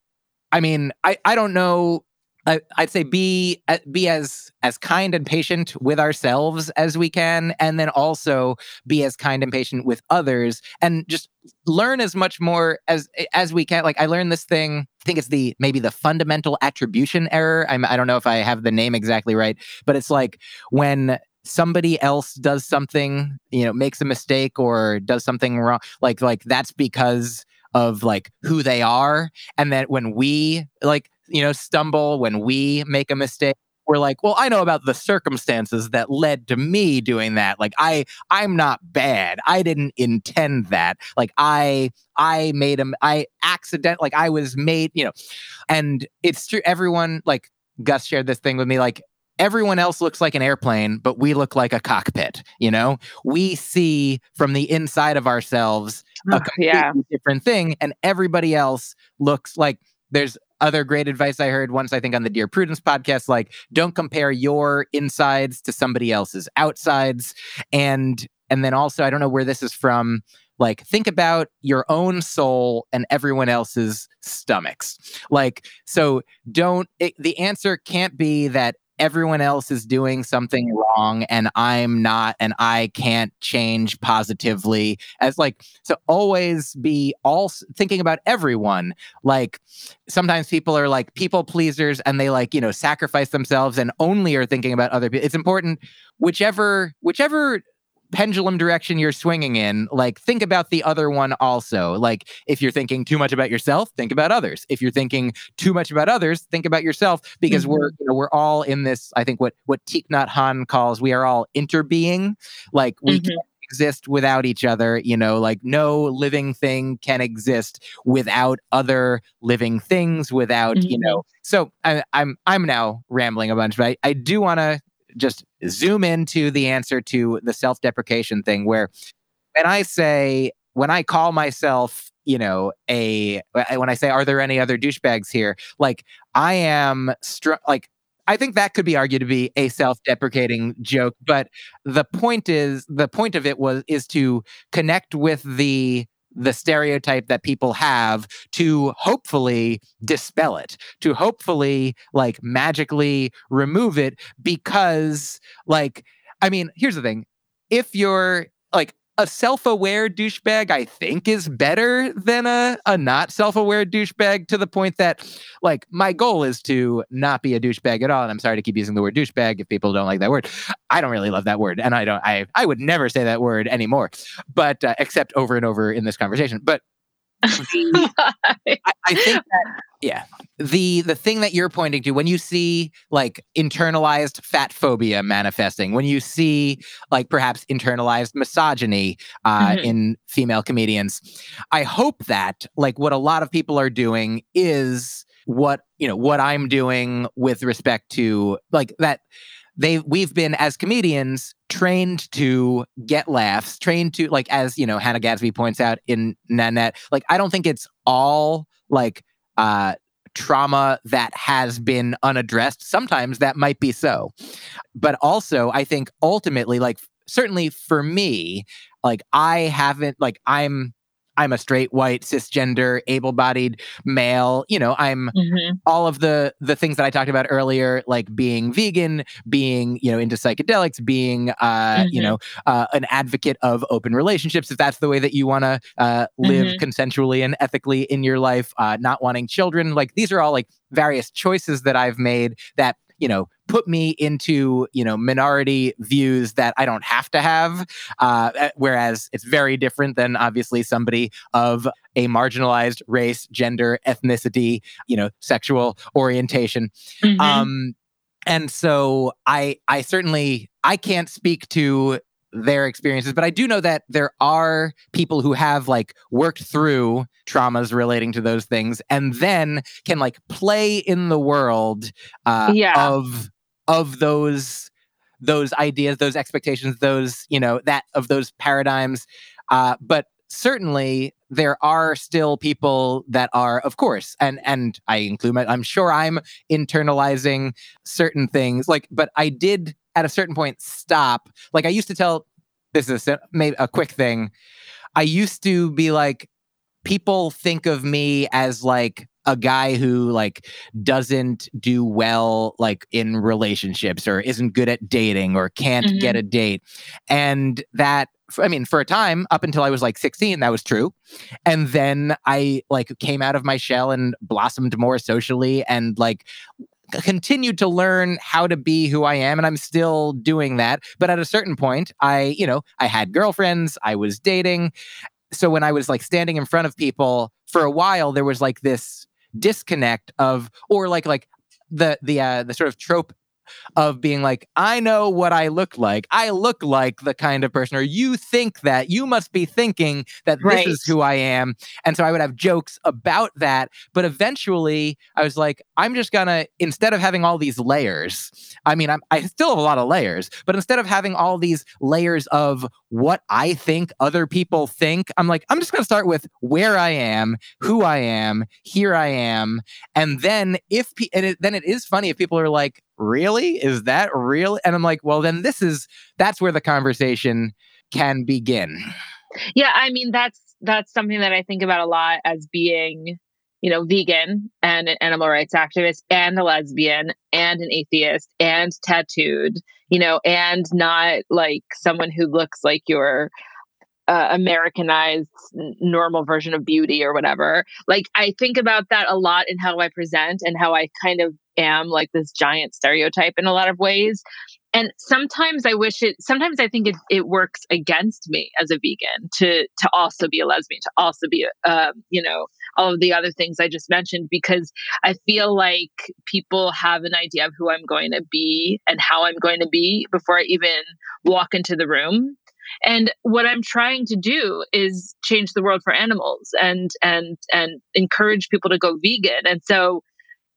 I mean, I, I don't know I, would say be uh, be as as kind and patient with ourselves as we can, and then also be as kind and patient with others, and just learn as much more as as we can. Like I learned this thing. I think it's the maybe the fundamental attribution error. I'm, I don't know if I have the name exactly right, but it's like when somebody else does something, you know, makes a mistake or does something wrong. Like like that's because of like who they are and that when we like you know, stumble, when we make a mistake, we're like, well, I know about the circumstances that led to me doing that. Like I I'm not bad. I didn't intend that. Like I I made him I accident like I was made, you know. And it's true everyone like Gus shared this thing with me like everyone else looks like an airplane, but we look like a cockpit, you know? We see from the inside of ourselves a completely yeah. different thing and everybody else looks like there's other great advice I heard once, I think, on the Dear Prudence podcast like, don't compare your insides to somebody else's outsides. And and then also, I don't know where this is from. Like, think about your own soul and everyone else's stomachs. Like, so don't, it, the answer can't be that everyone else is doing something wrong and I'm not and I can't change positively as like so always be all thinking about everyone. Like sometimes people are like people pleasers and they like you know sacrifice themselves and only are thinking about other people it's important whichever whichever pendulum direction you're swinging in, like think about the other one also. Like if you're thinking too much about yourself, think about others. If you're thinking too much about others, think about yourself because mm-hmm. we're you know we're all in this I think what what Thich Nhat Hanh calls we are all interbeing. Like we mm-hmm. can't exist without each other, you know, like no living thing can exist without other living things without, mm-hmm. you know. So I, I'm I'm now rambling a bunch, but I, I do want to just zoom into the answer to the self deprecation thing where when I say, when I call myself, you know, a, when I say, are there any other douchebags here? Like, I am, str- like, I think that could be argued to be a self-deprecating joke, but the point is the point of it was is to connect with the the stereotype that people have to hopefully dispel it, to hopefully like magically remove it because like I mean, here's the thing. If you're like a self-aware douchebag i think is better than a, a not self-aware douchebag to the point that like my goal is to not be a douchebag at all and i'm sorry to keep using the word douchebag if people don't like that word. I don't really love that word and i don't i i would never say that word anymore but uh, except over and over in this conversation. But I, I think that yeah the the thing that you're pointing to when you see like internalized fat phobia manifesting when you see like perhaps internalized misogyny uh, mm-hmm. in female comedians i hope that like what a lot of people are doing is what you know what i'm doing with respect to like that they we've been as comedians trained to get laughs trained to like as you know hannah gadsby points out in nanette like i don't think it's all like uh trauma that has been unaddressed. Sometimes that might be so. But also, I think ultimately, like, certainly for me, like, I haven't, like, I'm I'm a straight white cisgender able-bodied male. You know, I'm mm-hmm. all of the the things that I talked about earlier, like being vegan, being you know into psychedelics, being uh, mm-hmm. you know uh, an advocate of open relationships. If that's the way that you want to uh, live mm-hmm. consensually and ethically in your life, uh, not wanting children, like these are all like various choices that I've made that you know put me into you know minority views that I don't have to have. Uh, eh, whereas it's very different than obviously somebody of a marginalized race, gender, ethnicity, you know, sexual orientation. Mm-hmm. Um, and so I I certainly I can't speak to their experiences but i do know that there are people who have like worked through traumas relating to those things and then can like play in the world uh, yeah. of of those those ideas, those expectations, those you know that of those paradigms. Uh, but certainly there are still people that are of course and and i include my, i'm sure i'm internalizing certain things. Like but i did at a certain point stop. Like i used to tell this is a, maybe a quick thing. I used to be like people think of me as like a guy who like doesn't do well like in relationships or isn't good at dating or can't mm-hmm. get a date and that I mean, for a time, up until I was like 16, that was true. And then I like came out of my shell and blossomed more socially and like continued to learn how to be who I am. And I'm still doing that. But at a certain point, I, you know, I had girlfriends, I was dating. So when I was like standing in front of people for a while, there was like this disconnect of or like like the the uh the sort of trope of being like, I know what I look like. I look like the kind of person, or you think that you must be thinking that right. this is who I am. And so I would have jokes about that. But eventually I was like, I'm just gonna, instead of having all these layers, I mean, I'm, I still have a lot of layers, but instead of having all these layers of what I think other people think, I'm like, I'm just gonna start with where I am, who I am, here I am. And then if, and it, then it is funny if people are like, really? Is that real? And I'm like, well, then this is that's where the conversation can begin. Yeah, I mean that's that's something that I think about a lot as being, you know, vegan and an animal rights activist and a lesbian and an atheist and tattooed, you know, and not like someone who looks like your uh, Americanized normal version of beauty or whatever. Like I think about that a lot in how I present and how I kind of am like this giant stereotype in a lot of ways. And sometimes I wish it sometimes I think it, it works against me as a vegan to to also be a lesbian, to also be uh, you know, all of the other things I just mentioned because I feel like people have an idea of who I'm going to be and how I'm going to be before I even walk into the room and what i'm trying to do is change the world for animals and and and encourage people to go vegan. And so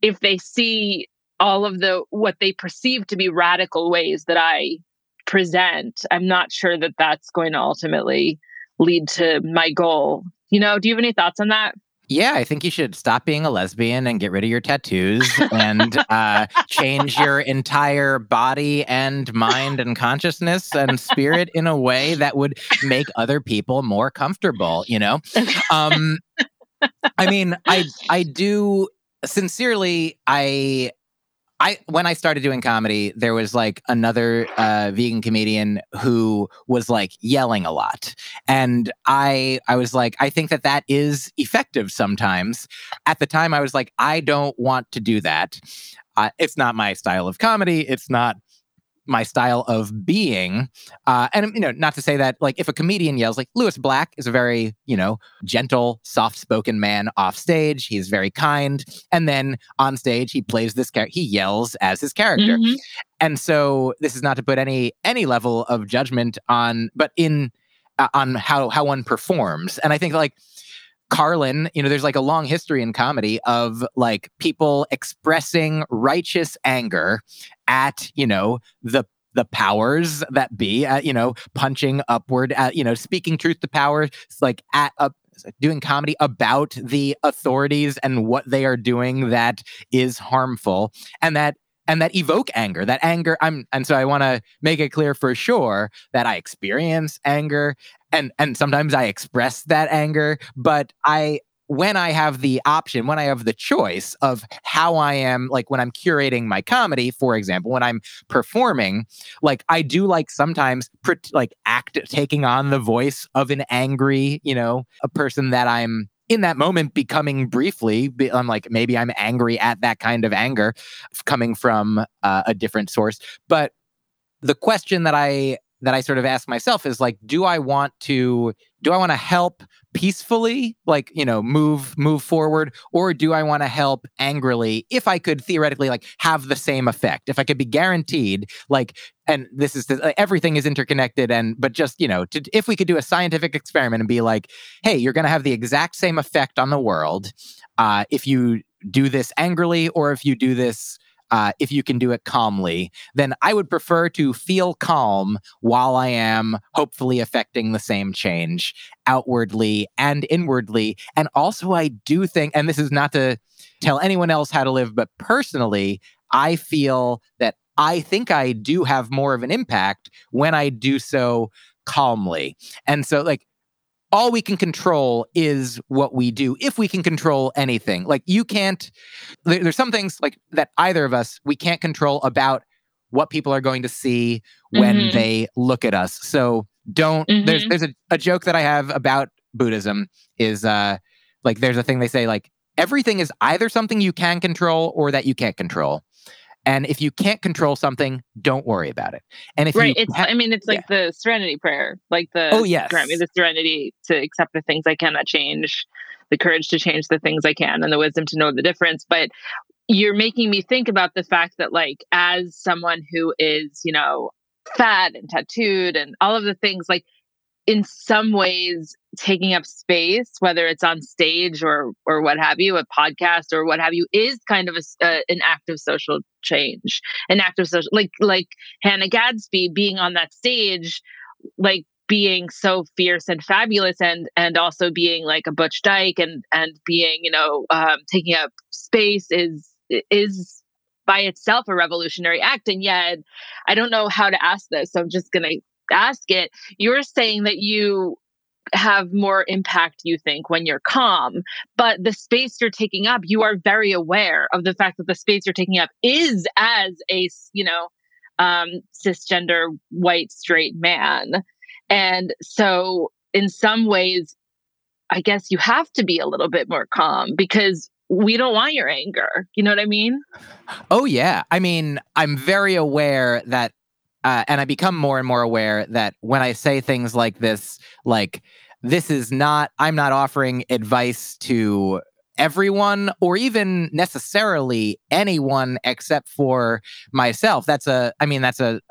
if they see all of the what they perceive to be radical ways that i present i'm not sure that that's going to ultimately lead to my goal. You know do you have any thoughts on that Yeah, I think you should stop being a lesbian and get rid of your tattoos and uh, change your entire body and mind and consciousness and spirit in a way that would make other people more comfortable. You know, um, I mean, I I do sincerely. I I when I started doing comedy, there was like another uh, vegan comedian who was like yelling a lot, and I I was like, I think that that is effective sometimes. At the time, I was like, I don't want to do that. Uh, it's not my style of comedy. It's not my style of being. Uh, and you know, not to say that like if a comedian yells, like Lewis Black is a very you know gentle, soft-spoken man off stage. He's very kind, and then on stage he plays this character. He yells as his character, mm-hmm. and so this is not to put any any level of judgment on, but in uh, on how how one performs. And I think like Carlin, you know, there's like a long history in comedy of like people expressing righteous anger at, you know, the the powers that be, at, you know, punching upward at, you know, speaking truth to power, like at uh, a doing comedy about the authorities and what they are doing that is harmful and that and that evoke anger that anger i'm and so i want to make it clear for sure that i experience anger and and sometimes i express that anger but i when I have the option, when I have the choice of how I am, like when I'm curating my comedy, for example, when I'm performing, like I do like sometimes like act taking on the voice of an angry, you know, a person that I'm in that moment becoming briefly i'm like maybe i'm angry at that kind of anger coming from uh, a different source. But the question that i that i sort of ask myself is like do i want to do i want to help peacefully like you know move move forward? Or do i want to help angrily if i could theoretically like have the same effect? If i could be guaranteed like and this is the, everything is interconnected and but just you know to, if we could do a scientific experiment and be like hey you're going to have the exact same effect on the world uh, if you do this angrily or if you do this uh, if you can do it calmly, then I would prefer to feel calm while I am hopefully affecting the same change outwardly and inwardly. And also, I do think, and this is not to tell anyone else how to live, but personally, I feel that I think I do have more of an impact when I do so calmly. And so, like, all we can control is what we do if we can control anything like you can't there, there's some things like that either of us we can't control about what people are going to see when mm-hmm. they look at us so don't mm-hmm. there's there's a, a joke that i have about buddhism is uh like there's a thing they say like everything is either something you can control or that you can't control and if you can't control something, don't worry about it. And if right, you it's ha- I mean, it's like yeah. the serenity prayer, like the oh yes, grant me the serenity to accept the things I cannot change, the courage to change the things I can, and the wisdom to know the difference. But you're making me think about the fact that, like, as someone who is, you know, fat and tattooed and all of the things, like in some ways taking up space whether it's on stage or or what have you a podcast or what have you is kind of a, uh, an act of social change an act of social like like hannah gadsby being on that stage like being so fierce and fabulous and and also being like a butch dyke and and being you know um, taking up space is is by itself a revolutionary act. And yet i don't know how to ask this so i'm just going to ask it, you're saying that you have more impact you think when you're calm but the space you're taking up you are very aware of the fact that the space you're taking up is as a you know um cisgender white straight man. And so in some ways i guess you have to be a little bit more calm because we don't want your anger. You know what i mean? Oh yeah. I mean i'm very aware that uh, and I become more and more aware that when I say things like this, like, this is not, I'm not offering advice to everyone or even necessarily anyone except for myself. That's a, I mean, that's a,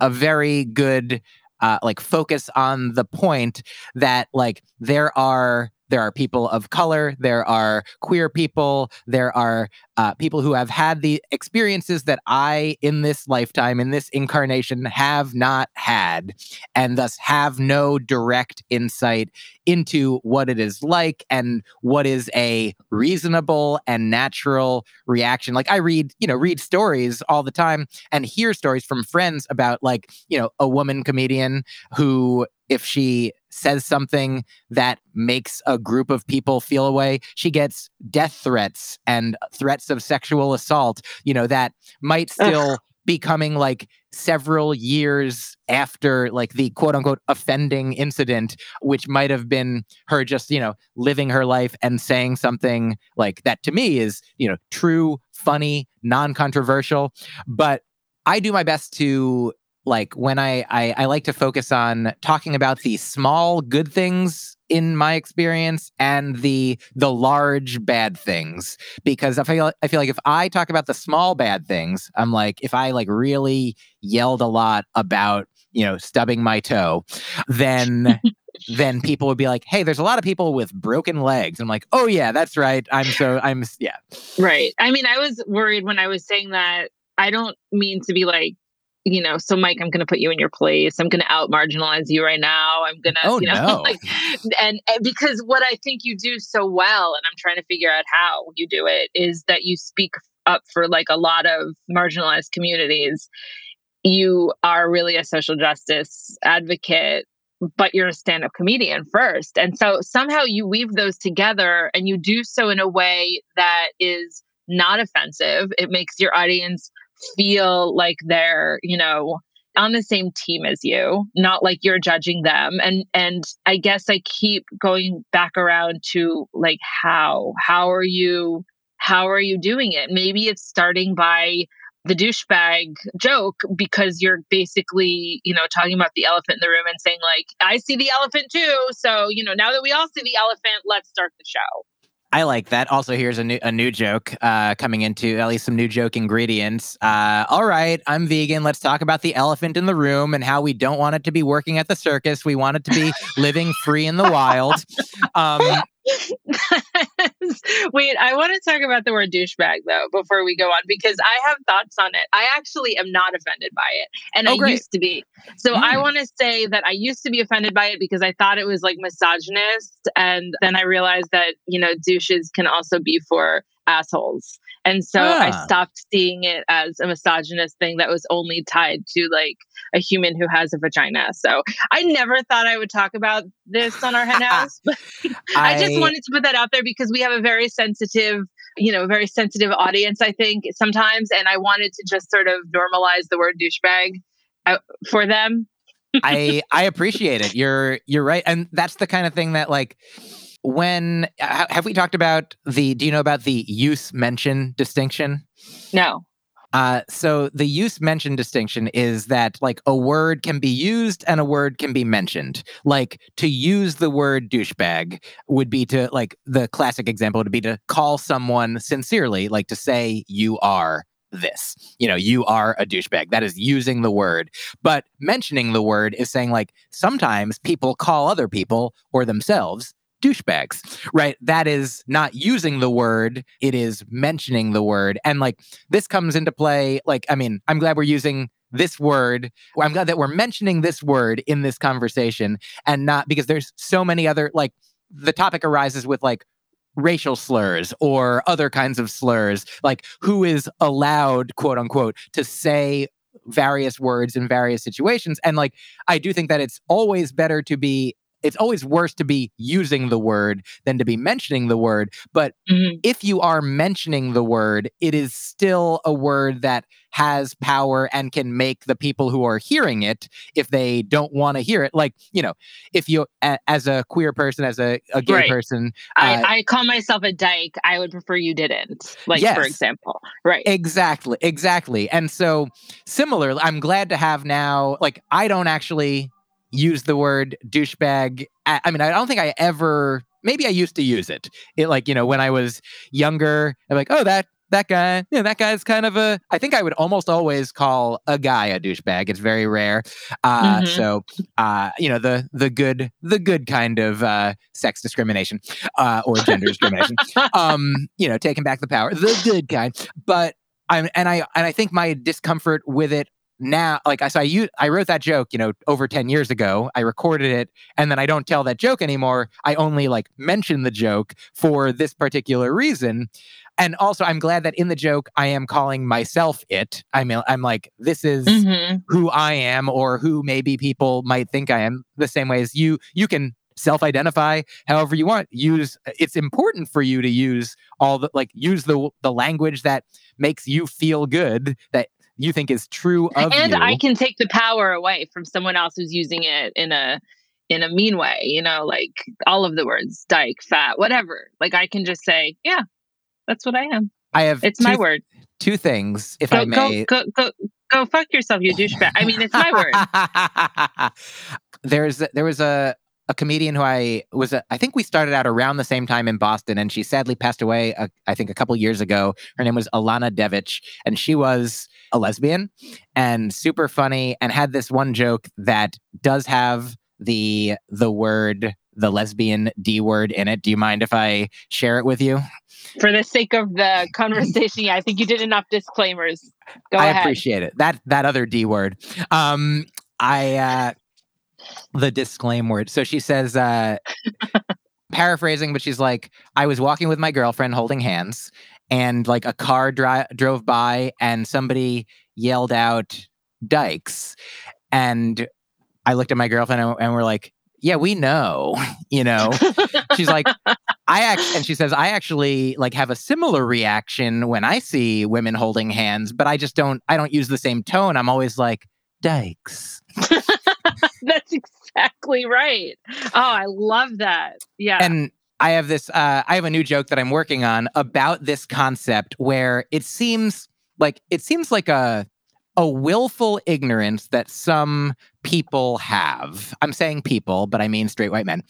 a very good, uh, like, focus on the point that, like, there are there are people of color, there are queer people, there are uh, people who have had the experiences that I, in this lifetime, in this incarnation, have not had, and thus have no direct insight into what it is like and what is a reasonable and natural reaction. Like I read, you know, read stories all the time and hear stories from friends about like, you know, a woman comedian who if she says something that makes a group of people feel a way. she gets death threats and threats of sexual assault, you know, that might still Ugh. be coming like several years after like the quote unquote offending incident, which might have been her just, you know, living her life and saying something like that to me is, you know, true, funny, non controversial. But I do my best to like when I, I I like to focus on talking about the small good things in my experience and the the large bad things because I feel I feel like if I talk about the small bad things, I'm like if I like really yelled a lot about you know stubbing my toe, then then people would be like, "Hey, there's a lot of people with broken legs." I'm like, "Oh yeah, that's right. I'm so I'm yeah." Right. I mean, I was worried when I was saying that. I don't mean to be like you know, so Myq, I'm going to put you in your place. I'm going to out marginalize you right now. I'm going to, oh, you know, no. like, and, and because what I think you do so well, and I'm trying to figure out how you do it, is that you speak up for like a lot of marginalized communities. You are really a social justice advocate, but you're a stand up comedian first. And so somehow you weave those together and you do so in a way that is not offensive. It makes your audience feel like they're, you know, on the same team as you, not like you're judging them. And and I guess I keep going back around to like how how are you how are you doing it? Maybe it's starting by the douchebag joke because you're basically, you know, talking about the elephant in the room and saying like, I see the elephant too. So, you know, now that we all see the elephant, let's start the show. I like that. Also, here's a new a new joke uh, coming into at least some new joke ingredients. Uh, all right, I'm vegan. Let's talk about the elephant in the room and how we don't want it to be working at the circus. We want it to be living free in the wild. Um, Wait, I want to talk about the word douchebag though before we go on because I have thoughts on it. I actually am not offended by it, and oh, I great. used to be. So mm. I want to say that I used to be offended by it because I thought it was like misogynist, and then I realized that you know douches can also be for assholes. And so ah. I stopped seeing it as a misogynist thing that was only tied to like a human who has a vagina. So I never thought I would talk about this on our hen house. But I, I just wanted to put that out there because we have a very sensitive, you know, very sensitive audience, I think, sometimes. And I wanted to just sort of normalize the word douchebag uh, for them. I I appreciate it. You're you're right. And that's the kind of thing that like when have we talked about the do you know about the use mention distinction no uh, so the use mention distinction is that like a word can be used and a word can be mentioned. Like to use the word douchebag would be to like the classic example would be to call someone sincerely, like to say you are this. You know, you are a douchebag. That is using the word. But mentioning the word is saying like sometimes people call other people or themselves douchebags, right? That is not using the word, it is mentioning the word. And like this comes into play. Like, I mean, I'm glad we're using this word. I'm glad that we're mentioning this word in this conversation and not because there's so many other, like, the topic arises with like racial slurs or other kinds of slurs, like who is allowed, quote unquote, to say various words in various situations. And like, I do think that it's always better to be it's always worse to be using the word than to be mentioning the word. But mm-hmm. if you are mentioning the word, it is still a word that has power and can make the people who are hearing it, if they don't want to hear it, like, you know, if you, a, as a queer person, as a, a gay right. person, I, uh, I, call myself a dyke. I would prefer you didn't, like, yes, for example. Right. Exactly. Exactly. And so, similarly, I'm glad to have now, like, I don't actually use the word douchebag. I mean, I don't think I ever. Maybe I used to use it. It like you know when I was younger. I'm like, oh that that guy, yeah, that guy's kind of a. I think I would almost always call a guy a douchebag. It's very rare. Uh, mm-hmm. So, uh, you know, the the good the good kind of uh, sex discrimination uh, or gender discrimination. um, you know, taking back the power, the good kind. But I'm and I and I think my discomfort with it now like I saw you I wrote that joke, you know, over 10 years ago. I recorded it and then I don't tell that joke anymore. I only like mention the joke for this particular reason. And also I'm glad that in the joke I am calling myself it. I mean I'm like this is mm-hmm. who I am or who maybe people might think I am the same way as you you can self-identify however you want use it's important for you to use all the like use the the language that makes you feel good that you think is true of and you. I can take the power away from someone else who's using it in a in a mean way, you know, like all of the words, dyke, fat, whatever. Like I can just say, yeah, that's what I am. I have it's two, my word. Two things, if go, I may. Go, go, go, go fuck yourself, you douchebag. I mean, it's my word. There's there was a a comedian who I was, I think we started out around the same time in Boston, and she sadly passed away, a, uh, I think, a couple years ago. Her name was Alana Devich, and she was a lesbian and super funny, and had this one joke that does have the the word the lesbian D word in it. Do you mind if I share it with you? For the sake of the conversation, yeah, I think you did enough disclaimers. Go ahead. I ahead. appreciate it. That that other D word. Um, I uh, the disclaimer word. So she says, uh, paraphrasing, but she's like, I was walking with my girlfriend holding hands, and like a car dri- drove by, and somebody yelled out, Dykes. And I looked at my girlfriend and, and we're like, yeah, we know, you know. She's like, I and she says, I actually like have a similar reaction when I see women holding hands, but I just don't, I don't use the same tone. I'm always like, Dykes. That's exactly right. Oh, I love that. Yeah. And I have this uh I have a new joke that I'm working on about this concept where it seems like it seems like a a willful ignorance that some people have. I'm saying people, but I mean straight white men.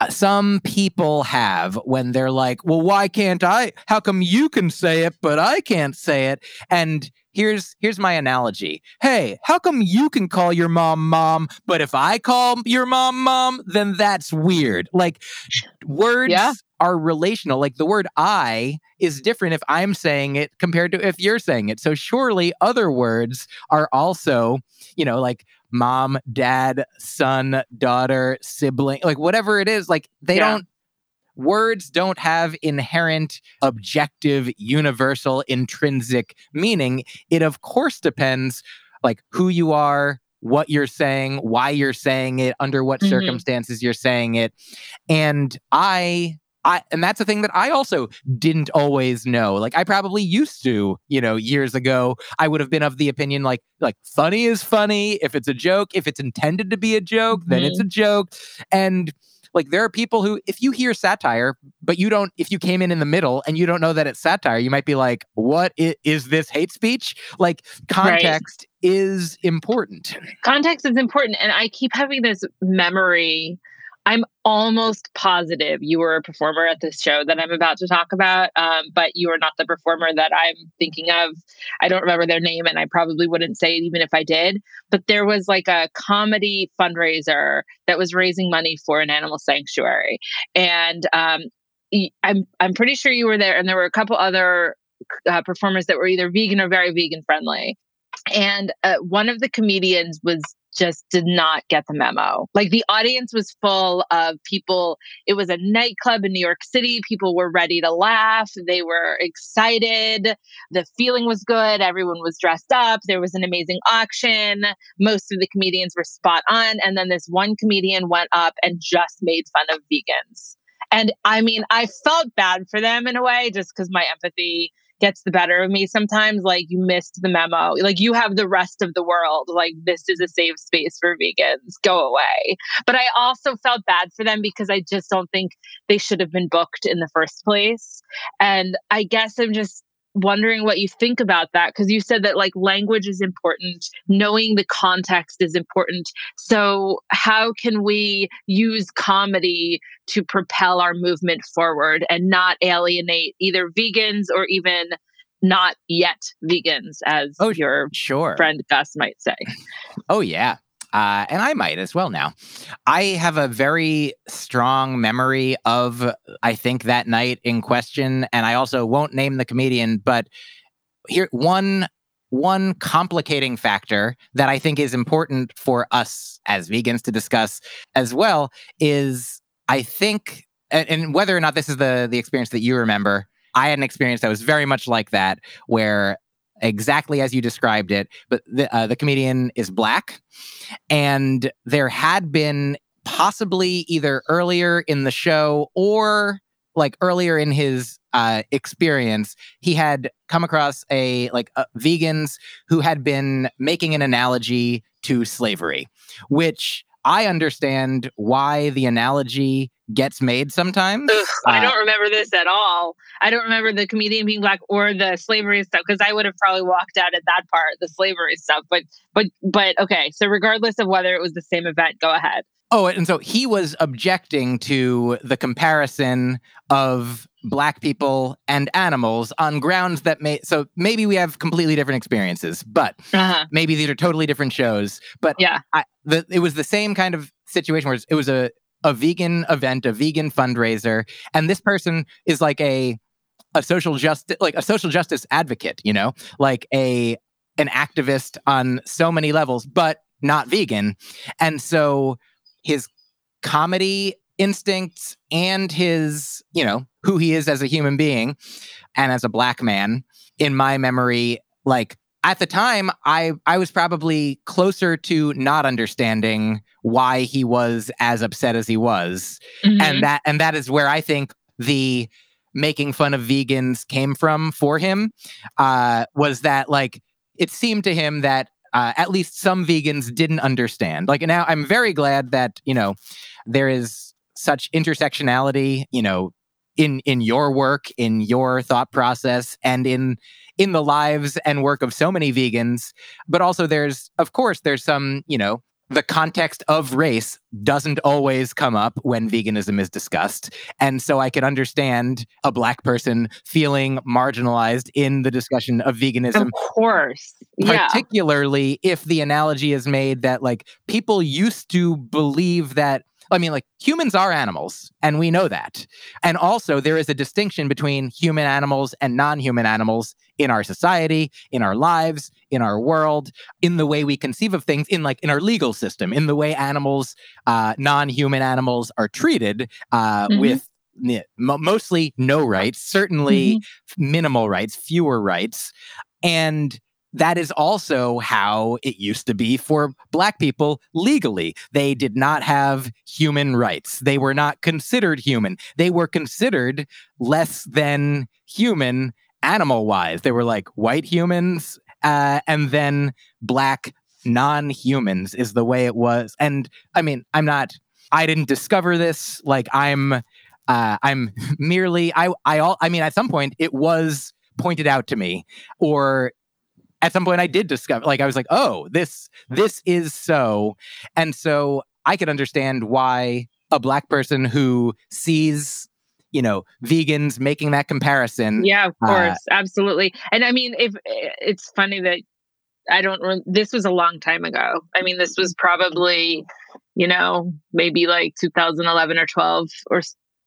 Uh, some people have when they're like, "Well, why can't I? How come you can say it but I can't say it?" And here's here's my analogy. Hey, how come you can call your mom mom, but if I call your mom mom, then that's weird. Like words yeah. are relational. Like the word I is different if I'm saying it compared to if you're saying it. So surely other words are also, you know, like mom, dad, son, daughter, sibling, like whatever it is, like they yeah. don't words don't have inherent objective universal intrinsic meaning it of course depends like who you are what you're saying why you're saying it under what mm-hmm. circumstances you're saying it and i I, and that's a thing that I also didn't always know. Like I probably used to, you know, years ago, I would have been of the opinion like like funny is funny. If it's a joke, if it's intended to be a joke, mm-hmm. then it's a mm-hmm. joke. And like there are people who, if you hear satire, but you don't, if you came in in the middle and you don't know that it's satire, you might be like, "What is, is this hate speech?" Like context right. is important. Context is important, and I keep having this memory I'm almost positive you were a performer at this show that I'm about to talk about, um, but you are not the performer that I'm thinking of. I don't remember their name, and I probably wouldn't say it even if I did. But there was like a comedy fundraiser that was raising money for an animal sanctuary, and um, I'm I'm pretty sure you were there, and there were a couple other uh, performers that were either vegan or very vegan friendly. And uh, one of the comedians was just did not get the memo. Like the audience was full of people. It was a nightclub in New York City. People were ready to laugh. They were excited. The feeling was good. Everyone was dressed up. There was an amazing auction. Most of the comedians were spot on. And then this one comedian went up and just made fun of vegans. And I mean, I felt bad for them in a way just because my empathy gets the better of me. Sometimes like you missed the memo. Like you have the rest of the world. Like this is a safe space for vegans. Go away. But i also felt bad for them because i just don't think they should have been booked in the first place. And i guess i'm just wondering what you think about that because you said that like language is important knowing the context is important so how can we use comedy to propel our movement forward and not alienate either vegans or even not yet vegans, as Oh, your Sure. friend Gus might say. Oh, yeah. Uh, and I might as well now. I have a very strong memory of, I think, that night in question. And I also won't name the comedian, but here, one. One complicating factor that I think is important for us as vegans to discuss as well is I think, and, and whether or not this is the the experience that you remember, I had an experience that was very much like that, where exactly as you described it, but the, uh, the comedian is black, and there had been possibly either earlier in the show or like earlier in his uh, experience, he had come across a like uh, vegans who had been making an analogy to slavery, which I understand why the analogy gets made sometimes. Ugh, I Uh, don't remember this at all. I don't remember the comedian being black or the slavery stuff because I would have probably walked out at that part, the slavery stuff. But but but okay. So regardless of whether it was the same event, go ahead. Oh, and so he was objecting to the comparison of black people and animals on grounds that may so maybe we have completely different experiences, but Uh-huh. maybe these are totally different shows. But Yeah. I, the, it was the same kind of situation where it was a a vegan event, a vegan fundraiser, and this person is like a a social justice like a social justice advocate, you know, like a an activist on so many levels, but not vegan. And so his comedy instincts and his, you know, who he is as a human being and as a black man in my memory like at the time I I was probably closer to not understanding why he was as upset as he was Mhm. and that and that is where I think the making fun of vegans came from for him uh, was that like it seemed to him that uh, at least some vegans didn't understand. Like now, I'm very glad that you know there is such intersectionality, you know, in in your work, in your thought process, and in in the lives and work of so many vegans. But also, there's of course there's some you know the context of race doesn't always come up when veganism is discussed. And so I can understand a black person feeling marginalized in the discussion of veganism, Of course. Yeah. particularly if the analogy is made that like people used to believe that. I mean, like humans are animals, and we know that. And also, there is a distinction between human animals and non human animals in our society, in our lives, in our world, in the way we conceive of things, in like in our legal system, in the way animals, uh, non human animals are treated uh, Mhm. with n- mostly no rights, certainly Mm-hmm. minimal rights, fewer rights. And that is also how it used to be for Black people legally. They did not have human rights. They were not considered human. They were considered less than human animal wise. They were like white humans uh, and then Black non humans, is the way it was. And I mean, I'm not, I didn't discover this. Like, I'm, uh, I'm merely, I, I, all, I mean, at some point it was pointed out to me or at some point I did discover like I was like, "Oh, this this is so." And so I could understand why a black person who sees, you know, vegans making that comparison. Yeah, of Uh, course, absolutely. And I mean, if it's funny that I don't. Re- this was a long time ago. I mean, this was probably, you know, maybe like 2011 or 12 or,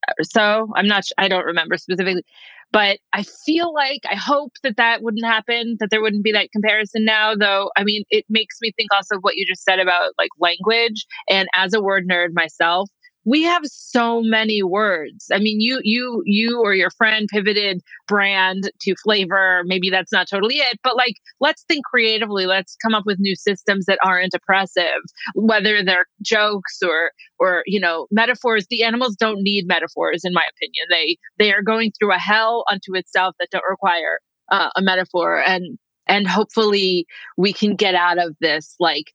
or so. I'm not. I don't remember specifically, but I feel like I hope that that wouldn't happen. That there wouldn't be that comparison now. Though, I mean, it makes me think also of what you just said about like language. And as a word nerd myself, we have so many words. I mean, you you you or your friend pivoted brand to flavor. Maybe that's not totally it, but like let's think creatively. Let's come up with new systems that aren't oppressive, whether they're jokes or or you know metaphors. The animals don't need metaphors, in my opinion. They they are going through a hell unto itself that don't require uh, a metaphor, and and hopefully we can get out of this like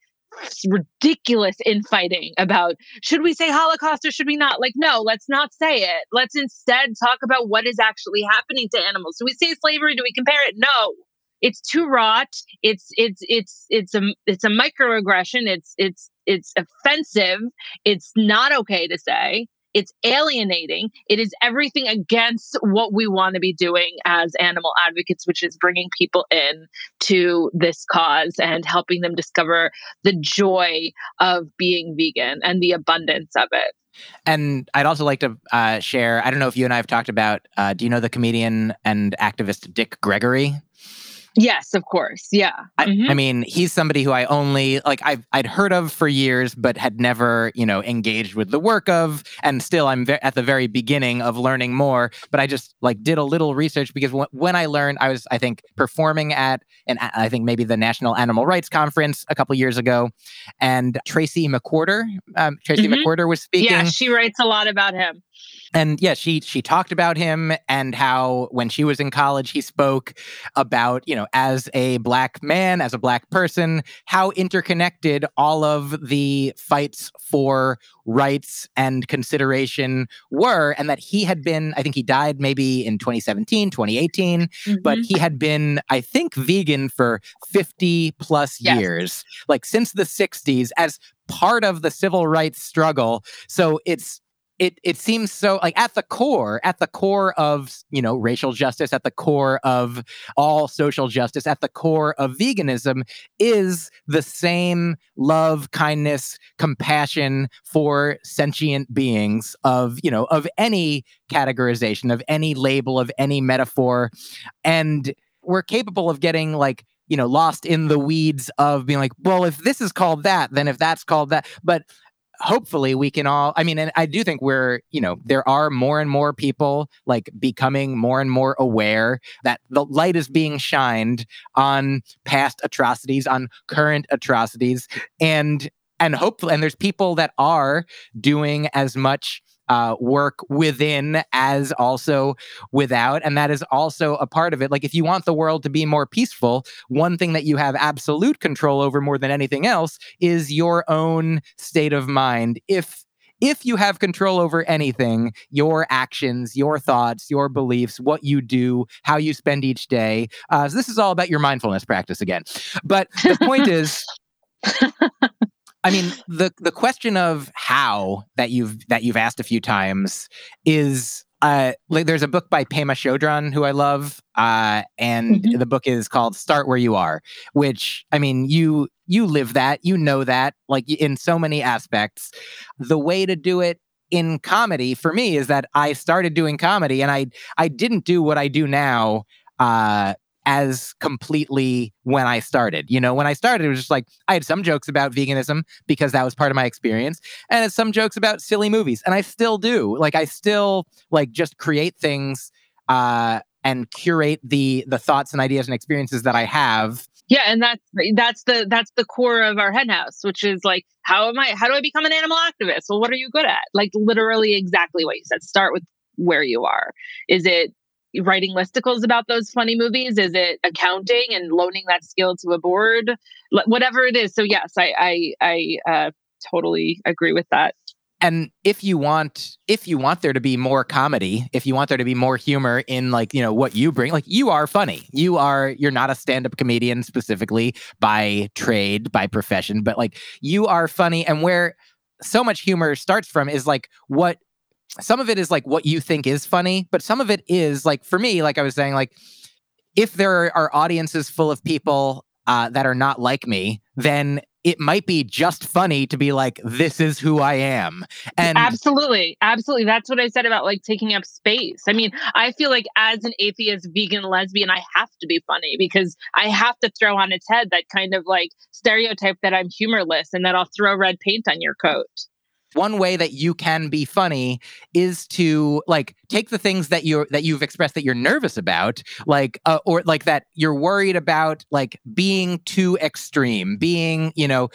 ridiculous infighting about should we say Holocaust or should we not? Like, no, let's not say it. Let's instead talk about what is actually happening to animals. Do we say slavery? Do we compare it? No. It's too wrought. It's it's it's it's a it's a microaggression. It's it's it's offensive. It's not okay to say. It's alienating. It is everything against what we want to be doing as animal advocates, which is bringing people in to this cause and helping them discover the joy of being vegan and the abundance of it. And I'd also like to uh, share. I don't know if you and I have talked about. Uh, do you know the comedian and activist Dick Gregory? Yes, of course. Yeah. I, mm-hmm. I, mean, he's somebody who I only like I've I'd heard of for years, but had never you know engaged with the work of, and still I'm ve- at the very beginning of learning more. But I just like did a little research because w- when I learned, I was I think performing at and I think maybe the National Animal Rights Conference a couple years ago, and Tracy McWhorter, um, Tracy mm-hmm. McWhorter was speaking. Yeah, she writes a lot about him and yeah she she talked about him and how when she was in college he spoke about you know as a black man as a black person how interconnected all of the fights for rights and consideration were and that he had been i think he died maybe in 2017 2018 mm-hmm. but he had been i think vegan for 50 plus yes. years like since the 60s as part of the civil rights struggle so it's it it seems so like at the core at the core of you know racial justice at the core of all social justice at the core of veganism is the same love kindness compassion for sentient beings of you know of any categorization of any label of any metaphor. And we're capable of getting like you know lost in the weeds of being like well if this is called that then if that's called that but hopefully we can all i mean and i do think we're you know there are more and more people like becoming more and more aware that the light is being shined on past atrocities on current atrocities. And and hopefully and there's people that are doing as much uh, work within as also without. And that is also a part of it. Like, if you want the world to be more peaceful, one thing that you have absolute control over more than anything else is your own state of mind. If if you have control over anything, your actions, your thoughts, your beliefs, what you do, how you spend each day. Uh, so this is all about your mindfulness practice again. But the point is, I mean, the the question of how that you've that you've asked a few times is uh, like there's a book by Pema Chodron who I love, uh, and mm-hmm. the book is called "Start Where You Are," which I mean, you you live that, you know that, like in so many aspects. The way to do it in comedy for me is that I started doing comedy, and I I didn't do what I do now uh, as completely when I started. You know, when I started, it was just like I had some jokes about veganism because that was part of my experience, and some jokes about silly movies, and I still do. Like I still like just create things uh, and curate the the thoughts and ideas and experiences that I have. Yeah, and that's that's the that's the core of our Hen House, which is like how am I how do I become an animal activist? Well, what are you good at? Like literally exactly what you said. Start with where you are. Is it writing listicles about those funny movies? Is it accounting and loaning that skill to a board? whatever it is. So yes, I I, I uh, totally agree with that. And if you want, if you want there to be more comedy, if you want there to be more humor in like you know what you bring, like you are funny. You are you're not a stand-up comedian specifically by trade, by profession, but like you are funny. And where so much humor starts from is like what some of it is like what you think is funny, but some of it is like for me, like I was saying, like if there are audiences full of people uh, that are not like me, then it might be just funny to be like, this is who I am. And absolutely, absolutely. That's what I said about like taking up space. I mean, I feel like as an atheist, vegan, lesbian, I have to be funny because I have to throw on its head that kind of like stereotype that I'm humorless and that I'll throw red paint on your coat one way that you can be funny is to like take the things that you're that you've expressed that you're nervous about like uh, or like that you're worried about like being too extreme being you know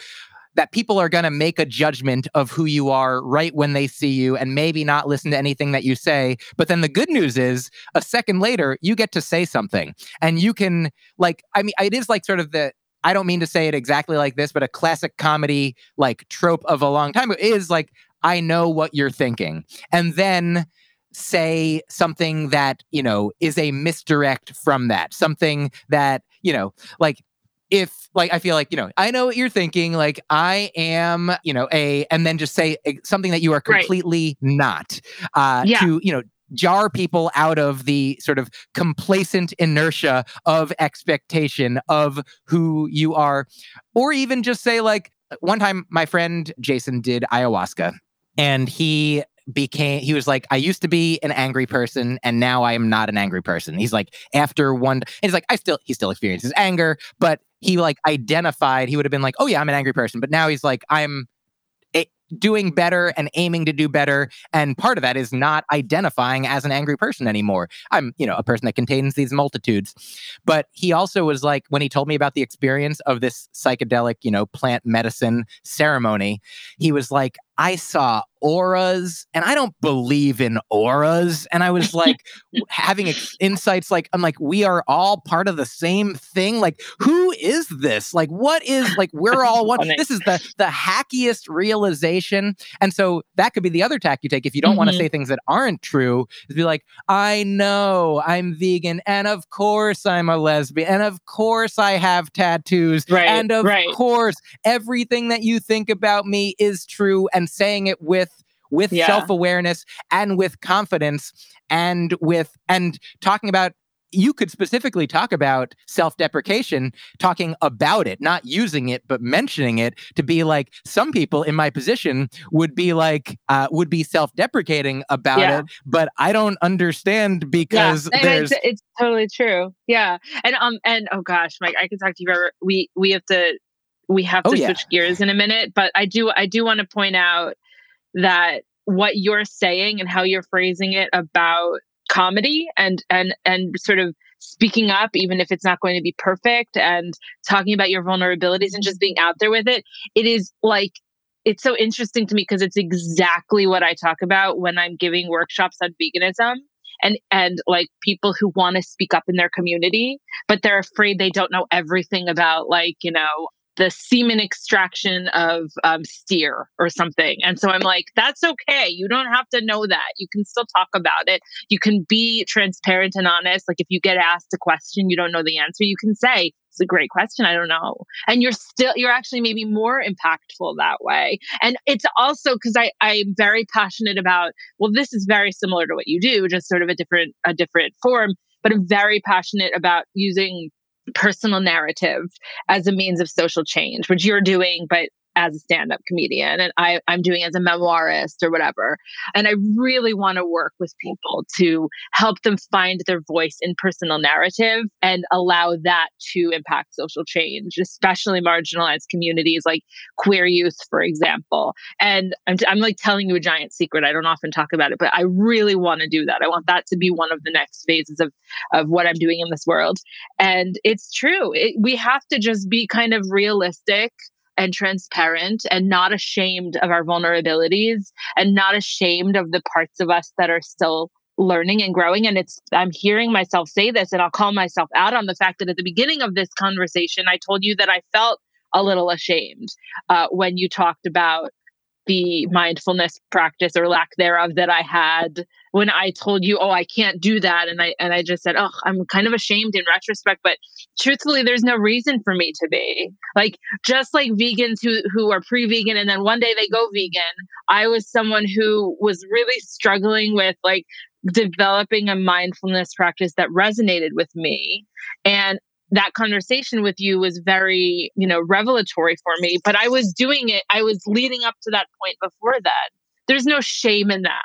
that people are going to make a judgment of who you are right when they see you and maybe not listen to anything that you say. But then the good news is a second later, you get to say something and you can, like, I mean, it is like sort of the, I don't mean to say it exactly like this, but a classic comedy like trope of a long time is like, I know what you're thinking. And then say something that, you know, is a misdirect from that, something that, you know, like if like I feel like, you know, I know what you're thinking, like I am, you know, a and then just say eh, something that you are Right. completely not. Uh Yeah. to, you know, jar people out of the sort of complacent inertia of expectation of who you are. Or even just say like one time my friend Jason did ayahuasca and he became he was like i used to be an angry person and now i am not an angry person. He's like after one he's like i still he still experiences anger but he like identified he would have been like oh yeah i'm an angry person but now he's like i'm doing better and aiming to do better and part of that is not identifying as an angry person anymore. I'm you know a person that contains these multitudes. But he also was like when he told me about the experience of this psychedelic you know plant medicine ceremony he was like i saw auras and i don't believe in auras. And i was like having ex- insights like i'm like we are all part of the same thing? Like who is this? Like what is like we're all one this is the the hackiest realization. And so that could be the other tack you take. If you don't want to mm-hmm. say things that aren't true is be like i know i'm vegan and of course i'm a lesbian and of course i have tattoos Right, and of right. course everything that you think about me is true and saying it with with Yeah. self-awareness and with confidence and with and talking about you could specifically talk about self-deprecation talking about it not using it but mentioning it to be like some people in my position would be like uh, would be self-deprecating about Yeah. it but i don't understand because yeah, there's it's, it's totally true. Yeah, and um, and oh gosh, Myq, I can talk to you forever. We we have to we have oh, to Oh, yeah. switch gears in a minute, but I do I do want to point out that what you're saying and how you're phrasing it about comedy and and and sort of speaking up even if it's not going to be perfect and talking about your vulnerabilities and just being out there with it it is like it's so interesting to me because it's exactly what I talk about when I'm giving workshops on veganism and and like people who want to speak up in their community but they're afraid they don't know everything about like you know the semen extraction of um, steer or something. And so i'm like that's okay. You don't have to know that. You can still talk about it. You can be transparent and honest. Like if you get asked a question you don't know the answer. You can say it's a great question. I don't know and you're still you're actually maybe more impactful that way. And it's also because i i'm very passionate about well this is very similar to what you do just sort of a different a different form but i'm very passionate about using personal narrative as a means of social change which you're doing but as a stand-up comedian and I, i'm doing as a memoirist or whatever. And i really want to work with people to help them find their voice in personal narrative and allow that to impact social change especially marginalized communities like queer youth for example. And I'm, I'm like telling you a giant secret. I don't often talk about it but i really want to do that. I want that to be one of the next phases of of what i'm doing in this world. And it's true. It, we have to just be kind of realistic and transparent and not ashamed of our vulnerabilities and not ashamed of the parts of us that are still learning and growing. And it's i'm hearing myself say this and i'll call myself out on the fact that at the beginning of this conversation i told you that i felt a little ashamed uh, when you talked about the mindfulness practice or lack thereof that I had when I told you, "Oh, I can't do that," and I and I just said, "Oh, I'm kind of ashamed in retrospect." But truthfully, there's no reason for me to be like just like vegans who who are pre-vegan and then one day they go vegan. I was someone who was really struggling with like developing a mindfulness practice that resonated with me and that conversation with you was very, you know, revelatory for me. But I was doing it, I was leading up to that point before that. There's no shame in that.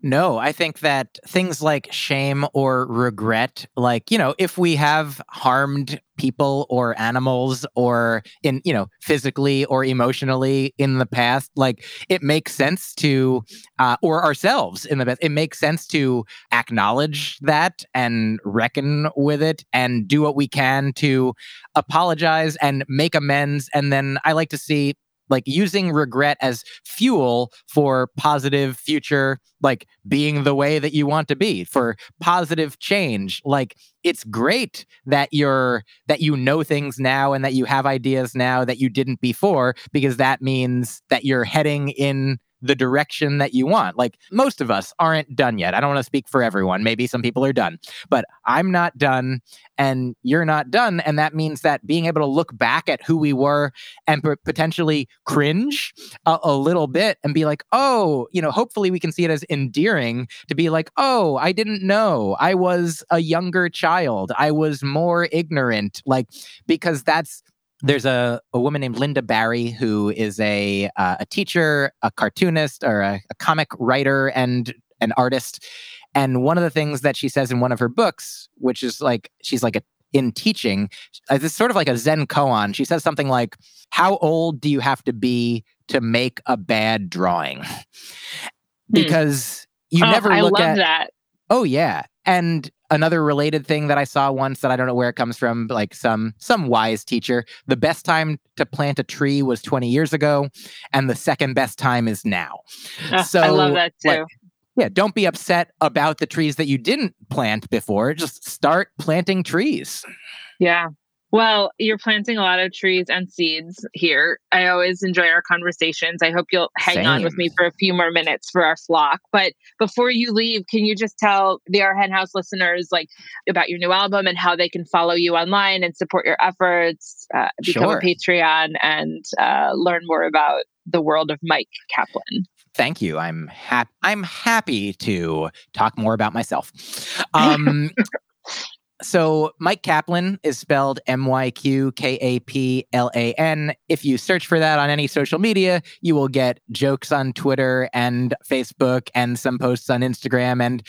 No, I think that things like shame or regret, like, you know, if we have harmed people or animals or in, you know, physically or emotionally in the past, like it makes sense to, uh, or ourselves in the past, it makes sense to acknowledge that and reckon with it and do what we can to apologize and make amends. And then I like to see like using regret as fuel for positive future like being the way that you want to be for positive change. Like it's great that you're that you know things now and that you have ideas now that you didn't before because that means that you're heading in the direction that you want. Like most of us aren't done yet. I don't want to speak for everyone. Maybe some people are done, but I'm not done and you're not done. And that means that being able to look back at who we were and p- potentially cringe a, a little bit and be like, oh, you know, hopefully we can see it as endearing to be like, oh, I didn't know. I was a younger child. I was more ignorant. Like, because that's there's a, a woman named Lynda Barry who is a uh, a teacher, a cartoonist, or a, a comic writer and an artist. And one of the things that she says in one of her books, which is like she's like a in teaching, uh, it's sort of like a Zen koan. She says something like, "How old do you have to be to make a bad drawing?" Hmm. Because you Oh, never I look love at that. Oh yeah. And another related thing that I saw once that I don't know where it comes from, like some some wise teacher, the best time to plant a tree was 20 years ago and the second best time is now. Ah, Ugh, so, I love that too. like, Yeah, don't be upset about the trees that you didn't plant before. Just start planting trees. Yeah. Well, you're planting a lot of trees and seeds here. I always enjoy our conversations. I hope you'll hang on with me for a few more minutes for our flock. But before you leave, can you just tell the Our Hen House listeners like about your new album and how they can follow you online and support your efforts, uh, become Sure. a Patreon, and uh, learn more about the world of Myq Kaplan? Thank you. I'm happy. I'm happy to talk more about myself. Um, so Myq Kaplan is spelled M Y Q K A P L A N. If you search for that on any social media, you will get jokes on Twitter and Facebook and some posts on Instagram and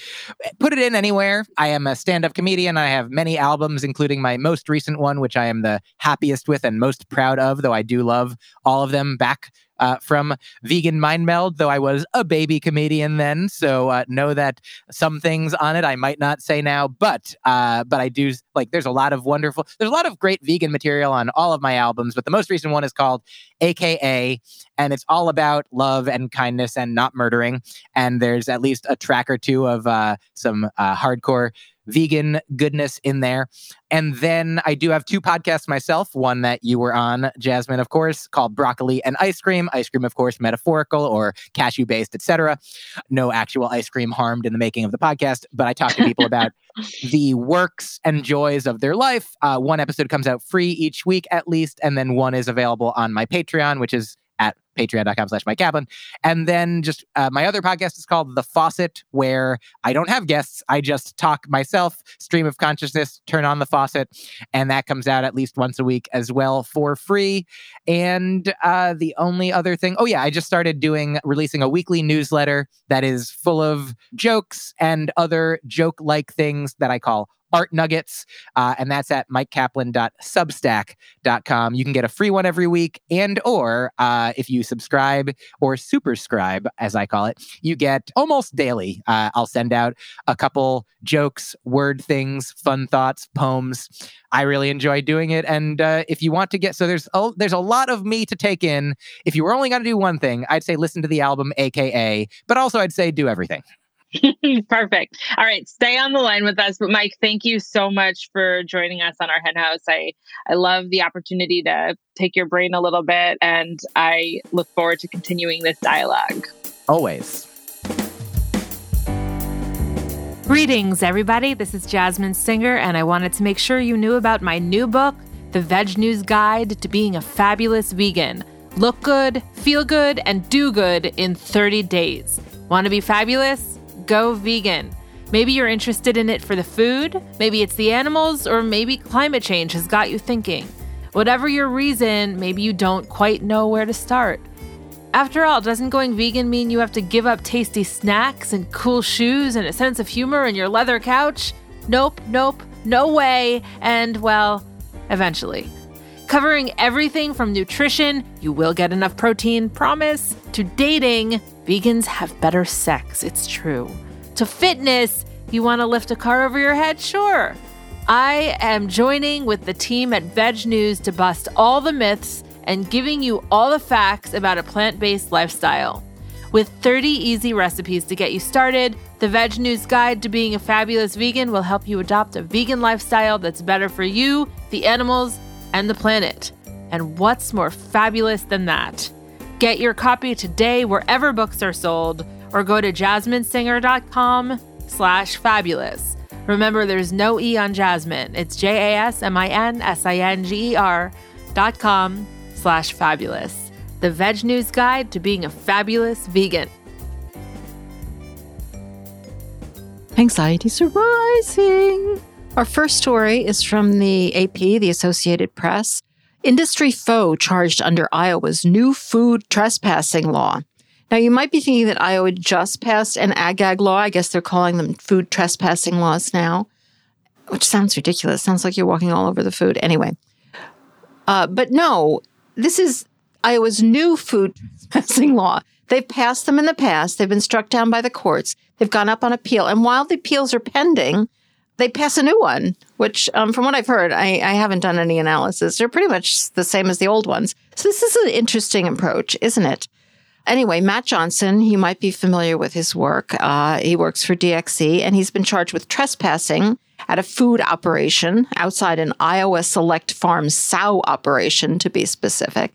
eh, put it in anywhere. I am a stand-up comedian. I have many albums, including my most recent one, which I am the happiest with and most proud of, though I do love all of them back uh, from Vegan Mind Meld, though I was a baby comedian then. So uh, know that some things on it I might not say now, but uh, but I do like. There's a lot of wonderful. There's a lot of great vegan material on all of my albums, but the most recent one is called AKA, and it's all about love and kindness and not murdering. And there's at least a track or two of uh, some uh, hardcore vegan goodness in there. And then I do have two podcasts myself. One that you were on, Jasmin, of course, called Broccoli and Ice Cream. Ice cream, of course, metaphorical or cashew based, etc. No actual ice cream harmed in the making of the podcast, but I talk to people about the works and joys of their life. Uh, one episode comes out free each week at least, and then one is available on my Patreon, which is at patreon.com slash Myq Kaplan. And then just uh, my other podcast is called The Faucet, where I don't have guests. I just talk myself, stream of consciousness, turn on the faucet. And that comes out at least once a week as well for free. And uh, the only other thing, oh, yeah, I just started doing, releasing a weekly newsletter that is full of jokes and other joke like things that I call art nuggets. Uh, and that's at myqkaplan.substack.com. You can get a free one every week. And or uh, if you subscribe or superscribe, as I call it, you get almost daily. Uh, I'll send out a couple jokes, word things, fun thoughts, poems. I really enjoy doing it. And uh, if you want to get, so there's a, there's a lot of me to take in. If you were only going to do one thing, I'd say listen to the album, AKA, but also I'd say do everything. Perfect. All right, stay on the line with us. But Myq, thank you so much for joining us on our hen house. I I love the opportunity to take your brain a little bit, and I look forward to continuing this dialogue. Always. Greetings, everybody. This is Jasmin Singer, and I wanted to make sure you knew about my new book, The VegNews Guide to Being a Fabulous Vegan. Look good, feel good, and do good in 30 days. Want to be fabulous? Go vegan. Maybe you're interested in it for the food, maybe it's the animals, or maybe climate change has got you thinking. Whatever your reason, maybe you don't quite know where to start. After all, doesn't going vegan mean you have to give up tasty snacks and cool shoes and a sense of humor and your leather couch? Nope, nope, no way, and well, eventually. Covering everything from nutrition, you will get enough protein, promise, to dating, vegans have better sex, it's true. To fitness, you want to lift a car over your head? Sure. I am joining with the team at VegNews to bust all the myths and giving you all the facts about a plant based lifestyle. With 30 easy recipes to get you started, the VegNews Guide to Being a Fabulous Vegan will help you adopt a vegan lifestyle that's better for you, the animals, and the planet. And what's more fabulous than that? Get your copy today wherever books are sold or go to jasminsinger.com slash fabulous. Remember, there's no E on Jasmin. It's J-A-S-M-I-N-S-I-N-G-E-R dot com slash fabulous. The VegNews Guide to Being a Fabulous Vegan. Anxieties are rising. Our first story is from the AP, the Associated Press. Industry foe charged under Iowa's new food trespassing law. Now, you might be thinking that Iowa just passed an ag-gag law. I guess they're calling them food trespassing laws now, which sounds ridiculous. Sounds like you're walking all over the food. Anyway, uh, but no, this is Iowa's new food trespassing law. They've passed them in the past. They've been struck down by the courts. They've gone up on appeal. And while the appeals are pending, they pass a new one, which, um, from what I've heard, I, I, haven't done any analysis. They're pretty much the same as the old ones. So this is an interesting approach, isn't it? Anyway, Matt Johnson, you might be familiar with his work. Uh, he works for DxE, and he's been charged with trespassing at a food operation outside an Iowa Select Farms sow operation, to be specific.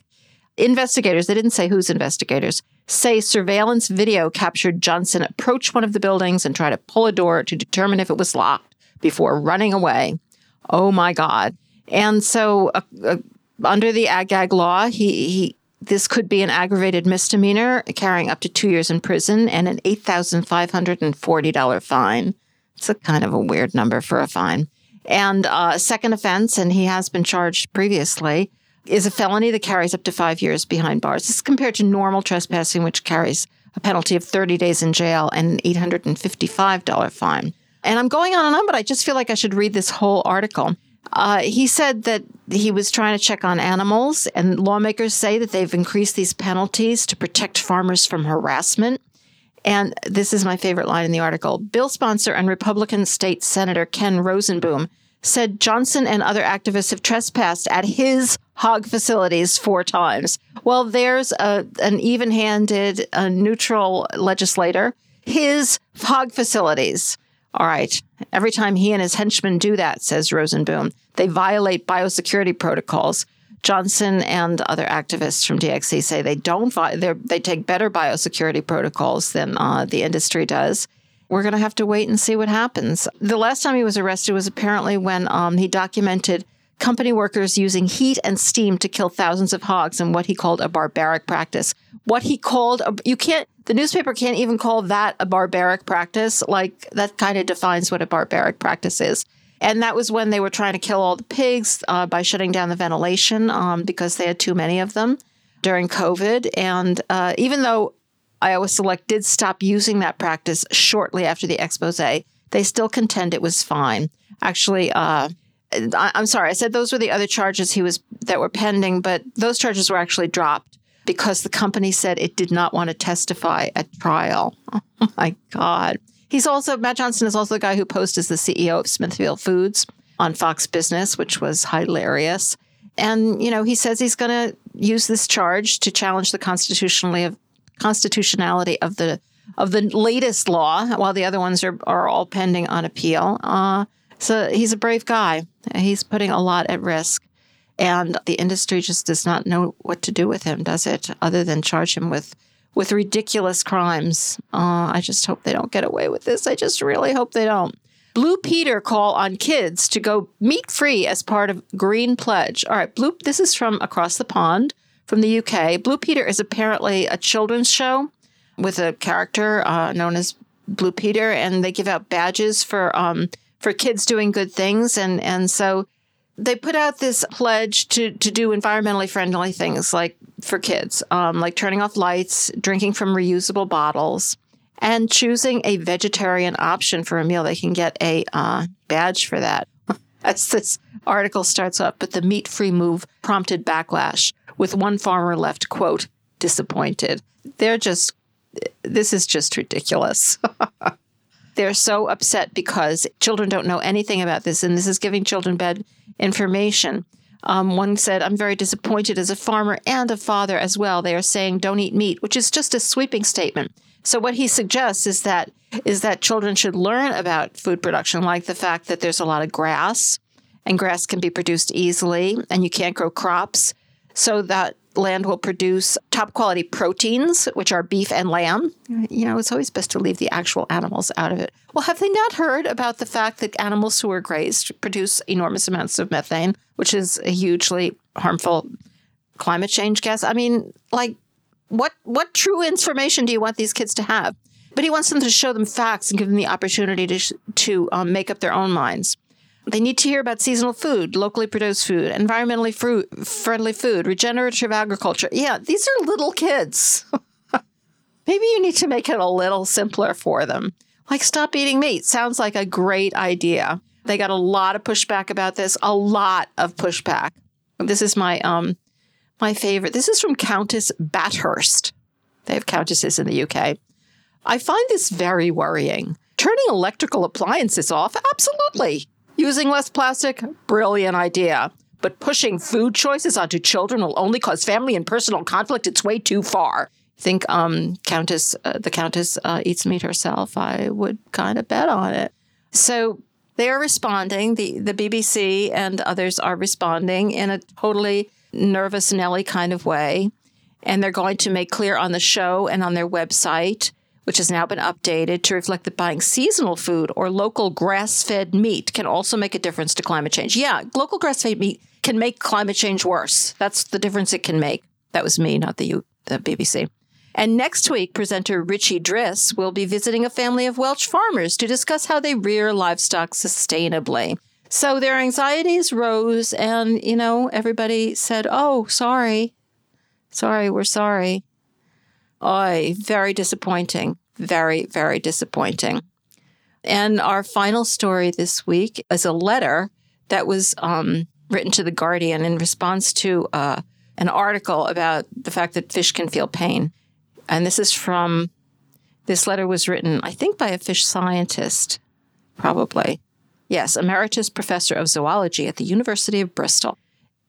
Investigators, they didn't say whose investigators, say surveillance video captured Johnson approach one of the buildings and try to pull a door to determine if it was locked before running away. Oh my God. And so, uh, uh, under the ag-gag law, he, he this could be an aggravated misdemeanor carrying up to two years in prison and an $8,540 fine. It's a kind of a weird number for a fine. And uh, second offense, and he has been charged previously, is a felony that carries up to five years behind bars. This is compared to normal trespassing, which carries a penalty of 30 days in jail and an $855 fine. And I'm going on and on, but I just feel like I should read this whole article. Uh, he said that he was trying to check on animals, and lawmakers say that they've increased these penalties to protect farmers from harassment. And this is my favorite line in the article. Bill sponsor and Republican State Senator Ken Rozenboom said Johnson and other activists have trespassed at his hog facilities four times. Well, there's a, an even handed, neutral legislator. His hog facilities all right. Every time he and his henchmen do that, says Rozenboom, they violate biosecurity protocols. Johnson and other activists from DxE say they don't they take better biosecurity protocols than uh, the industry does. We're going to have to wait and see what happens. The last time he was arrested was apparently when um, he documented company workers using heat and steam to kill thousands of hogs in what he called a barbaric practice. What he called a, you can't the newspaper can't even call that a barbaric practice. Like that kind of defines what a barbaric practice is. And that was when they were trying to kill all the pigs uh, by shutting down the ventilation um, because they had too many of them during COVID. And uh, even though Iowa Select did stop using that practice shortly after the expose, they still contend it was fine. Actually, uh, I, I'm sorry, I said those were the other charges he was that were pending, but those charges were actually dropped because the company said it did not want to testify at trial. Oh my God. He's also, Matt Johnson is also the guy who posed as the CEO of Smithfield Foods on Fox Business, which was hilarious. And, you know, he says he's going to use this charge to challenge the constitutionally of, constitutionality of the of the latest law, while the other ones are, are all pending on appeal. Uh, so he's a brave guy. He's putting a lot at risk. And the industry just does not know what to do with him, does it? Other than charge him with with ridiculous crimes. Uh, I just hope they don't get away with this. I just really hope they don't. Blue Peter call on kids to go meat free as part of Green Pledge. All right, Blue. This is from across the pond from the UK. Blue Peter is apparently a children's show with a character uh, known as Blue Peter, and they give out badges for um, for kids doing good things, and and so they put out this pledge to to do environmentally friendly things like for kids, um, like turning off lights, drinking from reusable bottles, and choosing a vegetarian option for a meal. They can get a uh, badge for that. As this article starts up, but the meat free move prompted backlash, with one farmer left, quote, disappointed. They're just, this is just ridiculous. They're so upset because children don't know anything about this, and this is giving children bad information. Um, one said, I'm very disappointed as a farmer and a father as well. They are saying don't eat meat, which is just a sweeping statement. So what he suggests is that is that children should learn about food production, like the fact that there's a lot of grass and grass can be produced easily and you can't grow crops. So that land will produce top quality proteins, which are beef and lamb. You know, it's always best to leave the actual animals out of it. Well, have they not heard about the fact that animals who are grazed produce enormous amounts of methane, which is a hugely harmful climate change gas? I mean, like, what what true information do you want these kids to have? But he wants them to show them facts and give them the opportunity to to um, make up their own minds. They need to hear about seasonal food, locally produced food, environmentally friendly food, regenerative agriculture. Yeah, these are little kids. Maybe you need to make it a little simpler for them. Like, stop eating meat. Sounds like a great idea. They got a lot of pushback about this, a lot of pushback. This is my um my favorite. This is from Countess Bathurst. They have countesses in the UK. I find this very worrying. Turning electrical appliances off? Absolutely. Using less plastic? Brilliant idea. But pushing food choices onto children will only cause family and personal conflict. It's way too far. Think um, Countess, uh, the Countess uh, eats meat herself. I would kind of bet on it. So they are responding. The the BBC and others are responding in a totally nervous Nelly kind of way, and they're going to make clear on the show and on their website which has now been updated to reflect that buying seasonal food or local grass fed meat can also make a difference to climate change. Yeah, local grass fed meat can make climate change worse. That's the difference it can make. That was me, not the, U- the BBC. And next week, presenter Richie Driss will be visiting a family of Welsh farmers to discuss how they rear livestock sustainably. So their anxieties rose, and, you know, everybody said, Oh, sorry. Sorry, we're sorry. Oh, very disappointing. Very, very disappointing. And our final story this week is a letter that was um, written to The Guardian in response to uh, an article about the fact that fish can feel pain. And this is from, this letter was written, I think, by a fish scientist, probably. Yes, emeritus professor of zoology at the University of Bristol.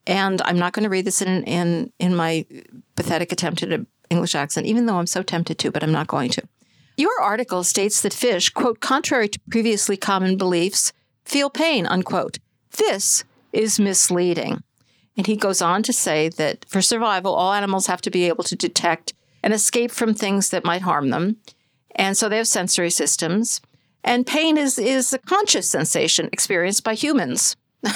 And I'm not going to read this in, in, in my pathetic attempt at a English accent, even though I'm so tempted to, but I'm not going to. Your article states that fish, quote, contrary to previously common beliefs, feel pain, unquote. This is misleading. And he goes on to say that for survival, all animals have to be able to detect and escape from things that might harm them. And so they have sensory systems. And pain is, is a conscious sensation experienced by humans.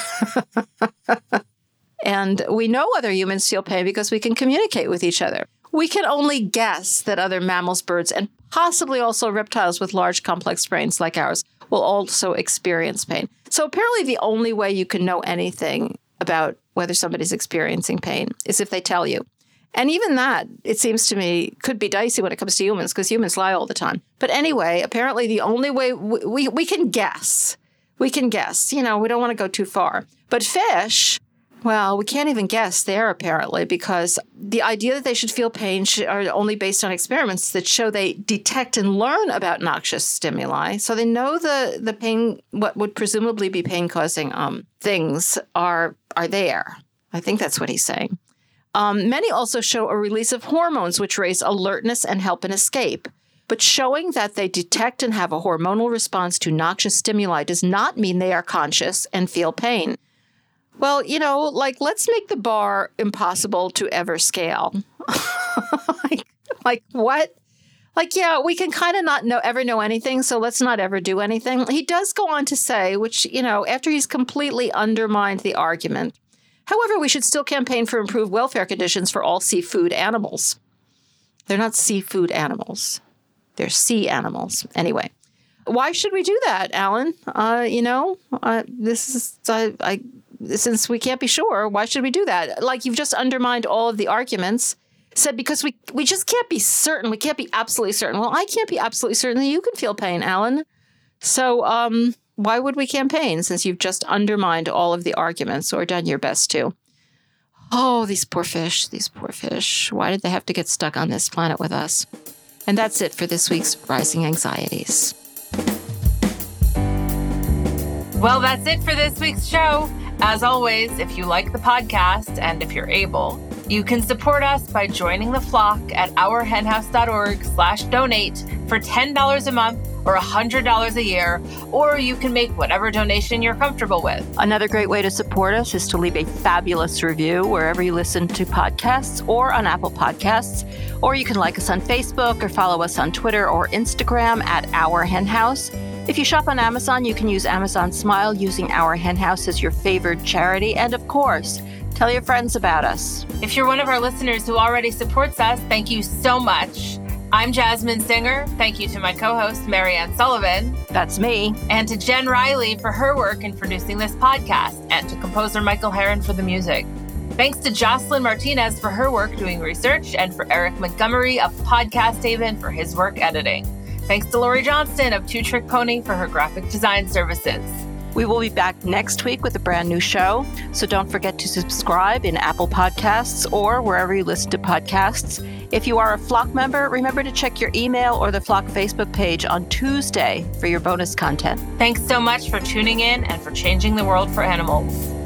and we know other humans feel pain because we can communicate with each other. We can only guess that other mammals, birds, and possibly also reptiles with large complex brains like ours will also experience pain. So apparently, the only way you can know anything about whether somebody's experiencing pain is if they tell you. And even that, it seems to me, could be dicey when it comes to humans because humans lie all the time. But anyway, apparently, the only way we, we, we can guess, we can guess, you know, we don't want to go too far. But fish, well, we can't even guess there apparently because the idea that they should feel pain are only based on experiments that show they detect and learn about noxious stimuli. So they know the the pain, what would presumably be pain causing um, things are are there. I think that's what he's saying. Um, many also show a release of hormones which raise alertness and help in escape. But showing that they detect and have a hormonal response to noxious stimuli does not mean they are conscious and feel pain. Well, you know, like let's make the bar impossible to ever scale. like, like what? Like, yeah, we can kind of not know ever know anything, so let's not ever do anything. He does go on to say, which, you know, after he's completely undermined the argument. However, we should still campaign for improved welfare conditions for all seafood animals. They're not seafood animals. They're sea animals. Anyway, why should we do that, Alan? Uh, you know, uh, this is I, I since we can't be sure, why should we do that? Like you've just undermined all of the arguments. Said because we we just can't be certain. We can't be absolutely certain. Well, I can't be absolutely certain that you can feel pain, Alan. So um, why would we campaign since you've just undermined all of the arguments or done your best to? Oh, these poor fish, these poor fish. Why did they have to get stuck on this planet with us? And that's it for this week's Rising Anxieties. Well, that's it for this week's show. As always, if you like the podcast and if you're able, you can support us by joining the flock at ourhenhouse.org slash donate for $10 a month or $100 a year, or you can make whatever donation you're comfortable with. Another great way to support us is to leave a fabulous review wherever you listen to podcasts or on Apple Podcasts. Or you can like us on Facebook or follow us on Twitter or Instagram at Our Hen House. If you shop on Amazon, you can use Amazon Smile using Our Hen House as your favored charity. And of course, tell your friends about us. If you're one of our listeners who already supports us, thank you so much. I'm Jasmin Singer. Thank you to my co host, Mariann Sullivan. That's me. And to Jen Riley for her work in producing this podcast, and to composer Michael Herron for the music. Thanks to Jocelyn Martinez for her work doing research, and for Eric Montgomery of Podcast Haven for his work editing. Thanks to Lori Johnston of Two Trick Pony for her graphic design services. We will be back next week with a brand new show. So don't forget to subscribe in Apple Podcasts or wherever you listen to podcasts. If you are a Flock member, remember to check your email or the Flock Facebook page on Tuesday for your bonus content. Thanks so much for tuning in and for changing the world for animals.